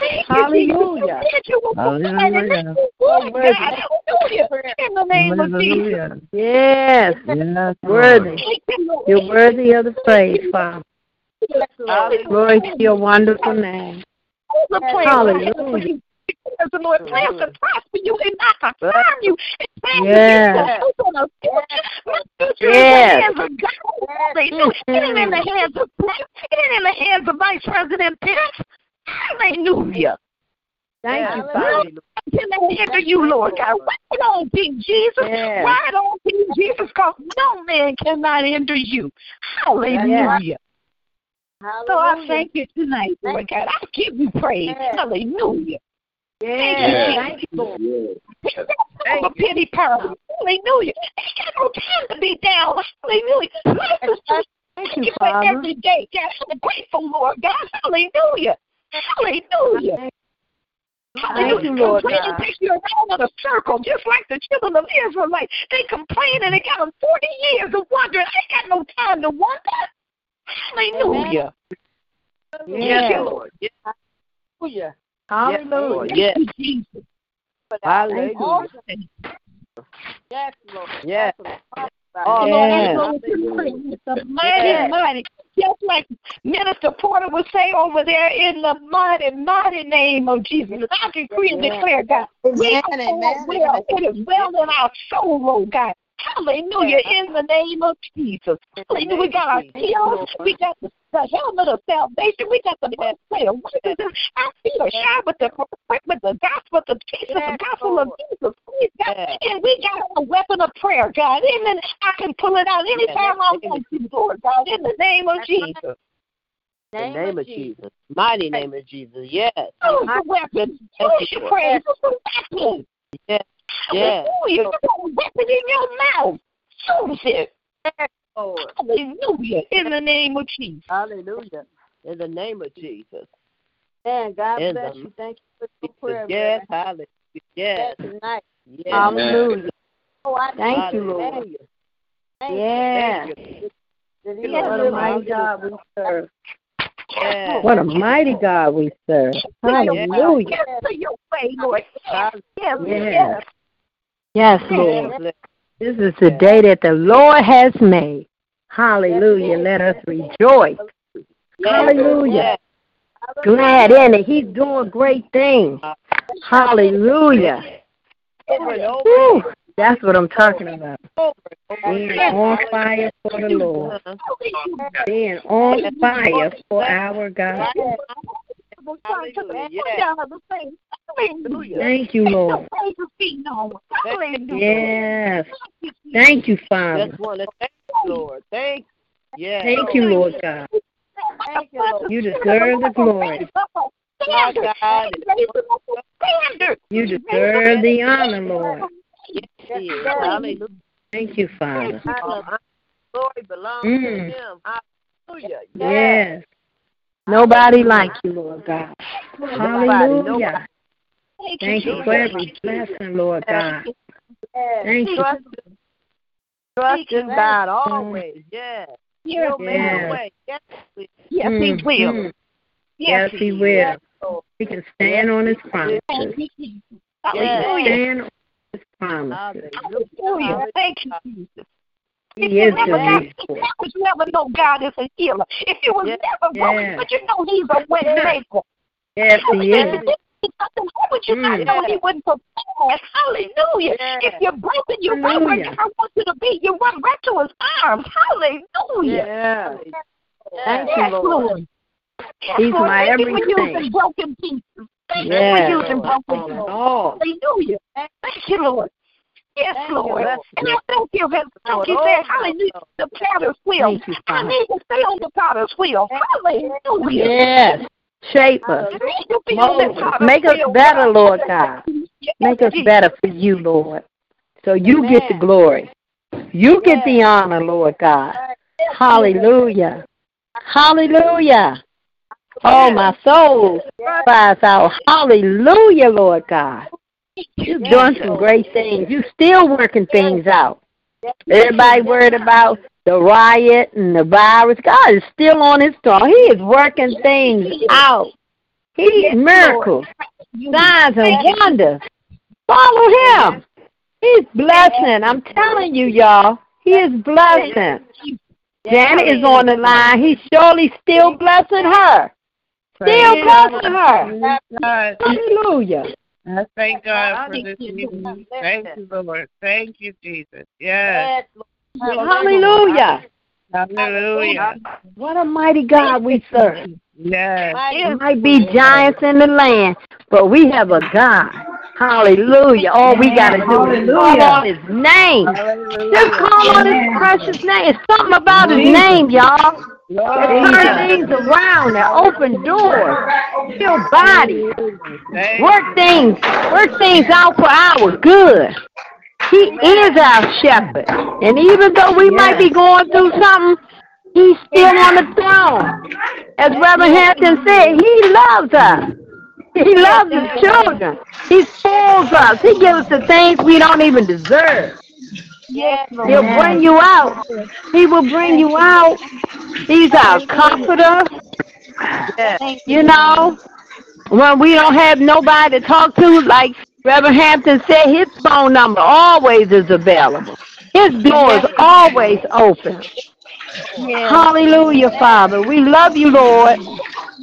Thank you, Hallelujah. Jesus. Thank you, Lord. Hallelujah. God. Hallelujah. In the name of Jesus. Hallelujah. Yes. Yes, Worthy. Lord. Thank you, Lord. You're worthy of the praise, Father. Hallelujah. Glory to your wonderful name. Hallelujah. Because the Lord plans to prosper you and not to harm you. It plans Yes. to give you hope on a future. My future Yes. is in the hands of God. Hallelujah. It ain't in the hands of Christ. It ain't in the hands of Vice President Pence. Hallelujah. Thank you, Father. can they hinder you, Lord God. Right on, King Jesus. Right on, King Jesus, because no man cannot hinder you. Hallelujah. So I thank you tonight, Lord God. I give you praise. Hallelujah. Yes. Thank you, Lord. I'm a pity party. Hallelujah. Ain't got no time to be down. Hallelujah. Life is just Thank you, for Father. every day. God, I'm grateful, Lord God. Hallelujah. Hallelujah. Thank you, Lord Complaining God. takes you around in a circle, just like the children of Israelites. They complain and it got them 40 years of wondering. I ain't got no time to wonder. Hallelujah. Thank you, Yes. Lord. Hallelujah. Hallelujah. Yes. Thank you, Jesus. Hallelujah. Yes, Lord. Yes. Oh, Lord, Yes. that's we're praying. It's the mighty, Yes. mighty. Just like Minister Porter would say over there, in the mighty, mighty name of Jesus. I decree and declare, God, we are amen, well. It is well in our soul, oh God. Hallelujah, in the name of Jesus. Hallelujah. We got our shields. We got the, the helmet of salvation. We got the breastplate of righteousness. Our feet are shod with the, with the gospel, the peace of the gospel of Jesus. We got, and we got a weapon of prayer, God. Amen. I can pull it out anytime I want to, Lord God, in the name of Jesus. In the name of Jesus. Mighty name of Jesus. Yes. Use the weapon. Use your praise. Use the weapon. Yes. Oh, Yes. Hallelujah. Use the weapon in your mouth. Use it. Hallelujah. In the name of Jesus. Hallelujah. In the name of Jesus. And God In bless the- you. Thank you for the prayer. Yes. brother. Hallelujah. Yes. Tonight. Yes. Hallelujah. Oh, I Thank you, Lord. Thank you. Yeah. Thank you. Yes, What a mighty. God we serve. Yes. What a mighty God we serve. Hallelujah. Yes, to your way, Yes, yes, Yes. yes. Yes, Lord. This is the day that the Lord has made. Hallelujah. Let us rejoice. Hallelujah. Glad in it. He's doing great things. Hallelujah. Over. Woo. That's what I'm talking about. Over and over. Being on fire for the Lord. Being on fire for our God. Hallelujah. Thank you, Lord. Praise be. Hallelujah. Yes. Thank you, Father. Just want to thank you, Lord. Thank you. Yes. Thank you, Lord God. Thank you, Lord. You deserve the glory. My God. You deserve the honor, Lord. Yes, he is. Hallelujah. Thank you, Father. Glory belongs Mm. to him. Hallelujah. Yes. Nobody like you, Lord God. Hallelujah. Thank you for every blessing, Lord God. Thank you. Trust, trust in God always. Yes. Yes, He'll make a Yes. way. Yes. he Yes, he will. mm. Yes, Yes, He will. will. He can stand on His promises. Thank you, can stand on His promises. Hallelujah. Thank you, Jesus. If is you the never got, resource. if you never know God is a healer, if you was Yes. never broken, Yes. but you know He's a way [laughs] maker. Yes, He is. Nothing wrong with you. I Mm. know He wouldn't prepare. Hallelujah. Yes. If you're broken, you're right where. God wants you to be. You run back to His arms. Hallelujah. Yes. Thank Yes, Lord. He's Lord, my thank you for everything. using broken pieces. Thank Yes. you for using broken pieces. all. Hallelujah. Thank you, Lord. Yes, Thank Lord. Lord. And I thank you, as like you said, hallelujah, the potter's wheel. You, I need to stay on the potter's wheel. Hallelujah. Yes. Shape us. I need to be on Mold us. Make us better, Lord God. Make us better for you, Lord. So you get the glory. You get the honor, Lord God. Hallelujah. Hallelujah. Oh, my soul cries out, Hallelujah, Lord God. You're doing some great things. You're still working things out. Everybody worried about the riot and the virus. God is still on his throne. He is working things out. He miracles, signs and wonders. Follow him. He's blessing. I'm telling you, y'all. He is blessing. Janet is on the line. He's surely still blessing her. Still blessing her. Hallelujah. I thank God for this evening. Thank you, Lord. Thank you, Jesus. Yes. Hallelujah. Hallelujah. What a mighty God we serve. Yes. There might be giants in the land, but we have a God. Hallelujah. All we got to do is call on his name. Just call on his precious name. It's something about his name, y'all. It turns things around and open doors. Heal bodies. Work things. Work things out for our good. He is our shepherd. And even though we might be going through something, he's still on the throne. As Reverend Hampton said, he loves us. He loves his children. He spoils us. He gives us the things we don't even deserve. He'll bring you out. He will bring you out. He's our comforter. You know, when we don't have nobody to talk to, like Reverend Hampton said, his phone number always is available. His door is always open. Hallelujah, Father. We love you, Lord.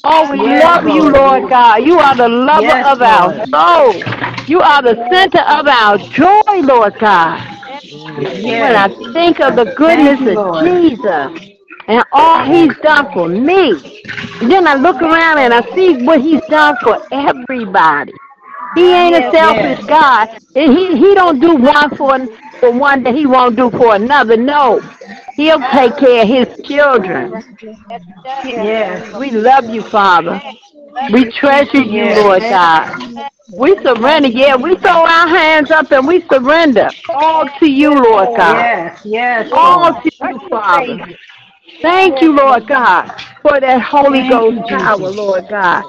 Oh, we Yes, love you, Lord. Lord God. You are the lover Yes, of our Lord. soul. You are the center of our joy, Lord God. When I think of the goodness you, of Jesus and all he's done for me, then I look around and I see what he's done for everybody. He ain't a selfish. God. And he he don't do one for for one that he won't do for another. No. He'll take care of his children. Yes. We love you, Father. We treasure you, Lord God. We surrender. Yeah, we throw our hands up and we surrender all to you, Lord God. Yes, yes, All to you, Father. Thank you, Lord God, for that Holy Ghost power, Lord God,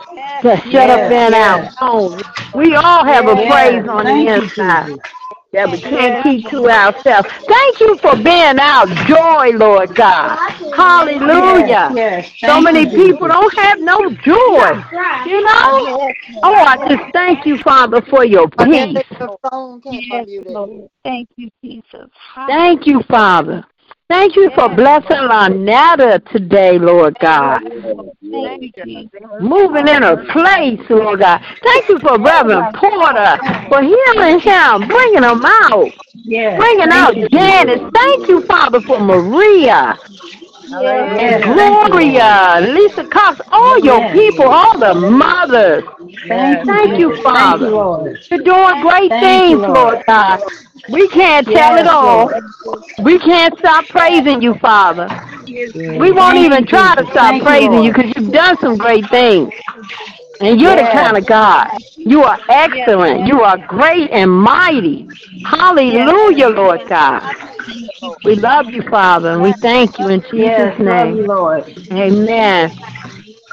to shut up Yes, in yes. our bones. We all have a praise on the inside. That we can't keep to ourselves. Thank you for being our joy, Lord God. Hallelujah. Yes, yes. So many you, people don't have no joy. You know? Oh, I just thank you, Father, for your peace. Your phone came Yes, unmuted. Lord. Thank you, Jesus. Thank you, Father. Thank you for blessing Lonetta today, Lord God. Thank you, Jesus. Moving in her place, Lord God. Thank you for Reverend Porter for healing him, bringing him out, bringing out Janice. Thank you, Father, for Maria, Yes, thank you, Gloria, Lisa Cox, all your people, all the mothers. Thank you, Thank you, Jesus. Thank Father. you, Lord. You're doing great Thank you, things, Lord. Lord God. We can't tell it all. Lord. We can't stop praising you, Father. We won't Thank even try to stop you, praising you because you've done some great things. And you're the kind of God. You are excellent. You are great and mighty. Hallelujah, Lord God. We love you, Father, and we thank you in Jesus' Yes, love you, name. Lord. Amen.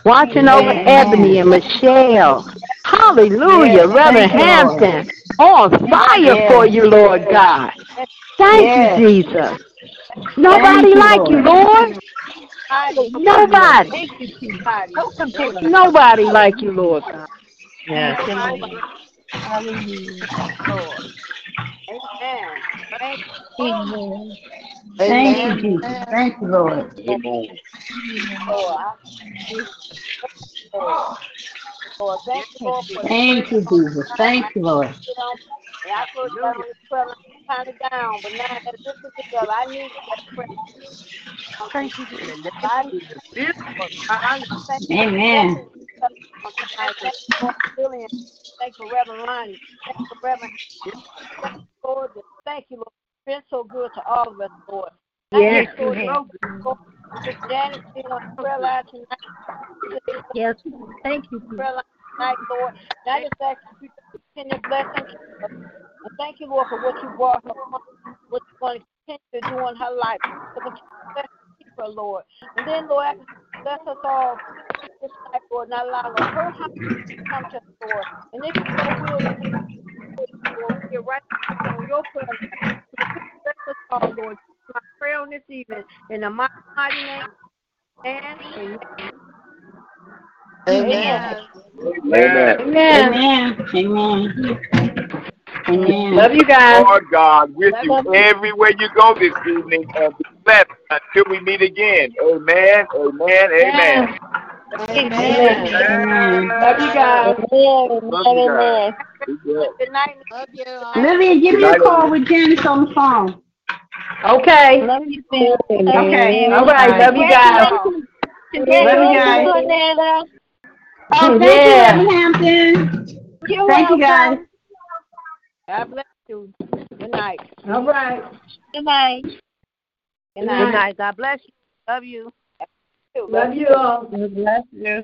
Watching over Ebony and Michelle. Hallelujah. Yes, Reverend thank you. Hampton. On fire for you, Lord God. Thank you, Yes. Jesus. Thank Nobody you, like you, Lord. Lord. Nobody. Nobody like you, Lord God. Thank you, Hallelujah. Amen. Thank Amen. Thank you, Jesus. Thank you, Lord. Amen. you, Lord. I thank you, Lord. Lord, thank you, Lord, Thank you, Jesus. Thank you, Lord. You know, and I first got on this prayer line kind of down, but now that this is together, I need that prayer. Thank you, I need thank you Amen. Thank you for Lillian. Thank you for Reverend. Thank you Reverend. Thank you, Lord. Been so good to all of us, Lord. Yes. You, Lord. Lord. Miss Janice being on prayer line tonight. Yes. Thank you, prayer line tonight, Lord. And I just ask you continue to bless and her. And thank you, Lord, for what you brought her from, what you're going to continue to do in her life. So continue to bless her, Lord. And then, Lord, bless us all this night, Lord, not allow no hurt, harm, to come to us, Lord. And if you so will, Lord, get right on your prayer. Bless us all, Lord. My prayer on this evening in the mighty name and amen. Amen. Amen. Amen. Amen. Amen. Amen. Love you guys. Lord God, with you everywhere you go this evening and be blessed until we meet again. Amen. Amen. Amen. Amen. Love you guys. Love you guys. Be blessed. Good night. Love you. Lillian, give Good me a call everyone. with Janice on the phone. Okay. Love you, Sam. Okay. All right. Love you guys. Love you guys. Cornetta. Oh, thank you, Yeah. Reverend Hampton. You're Thank you, guys. welcome. God bless you. Good night. All right. Good night. Good night. Good night. God bless you. Love you. Love you all. Bless you.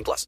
18 plus.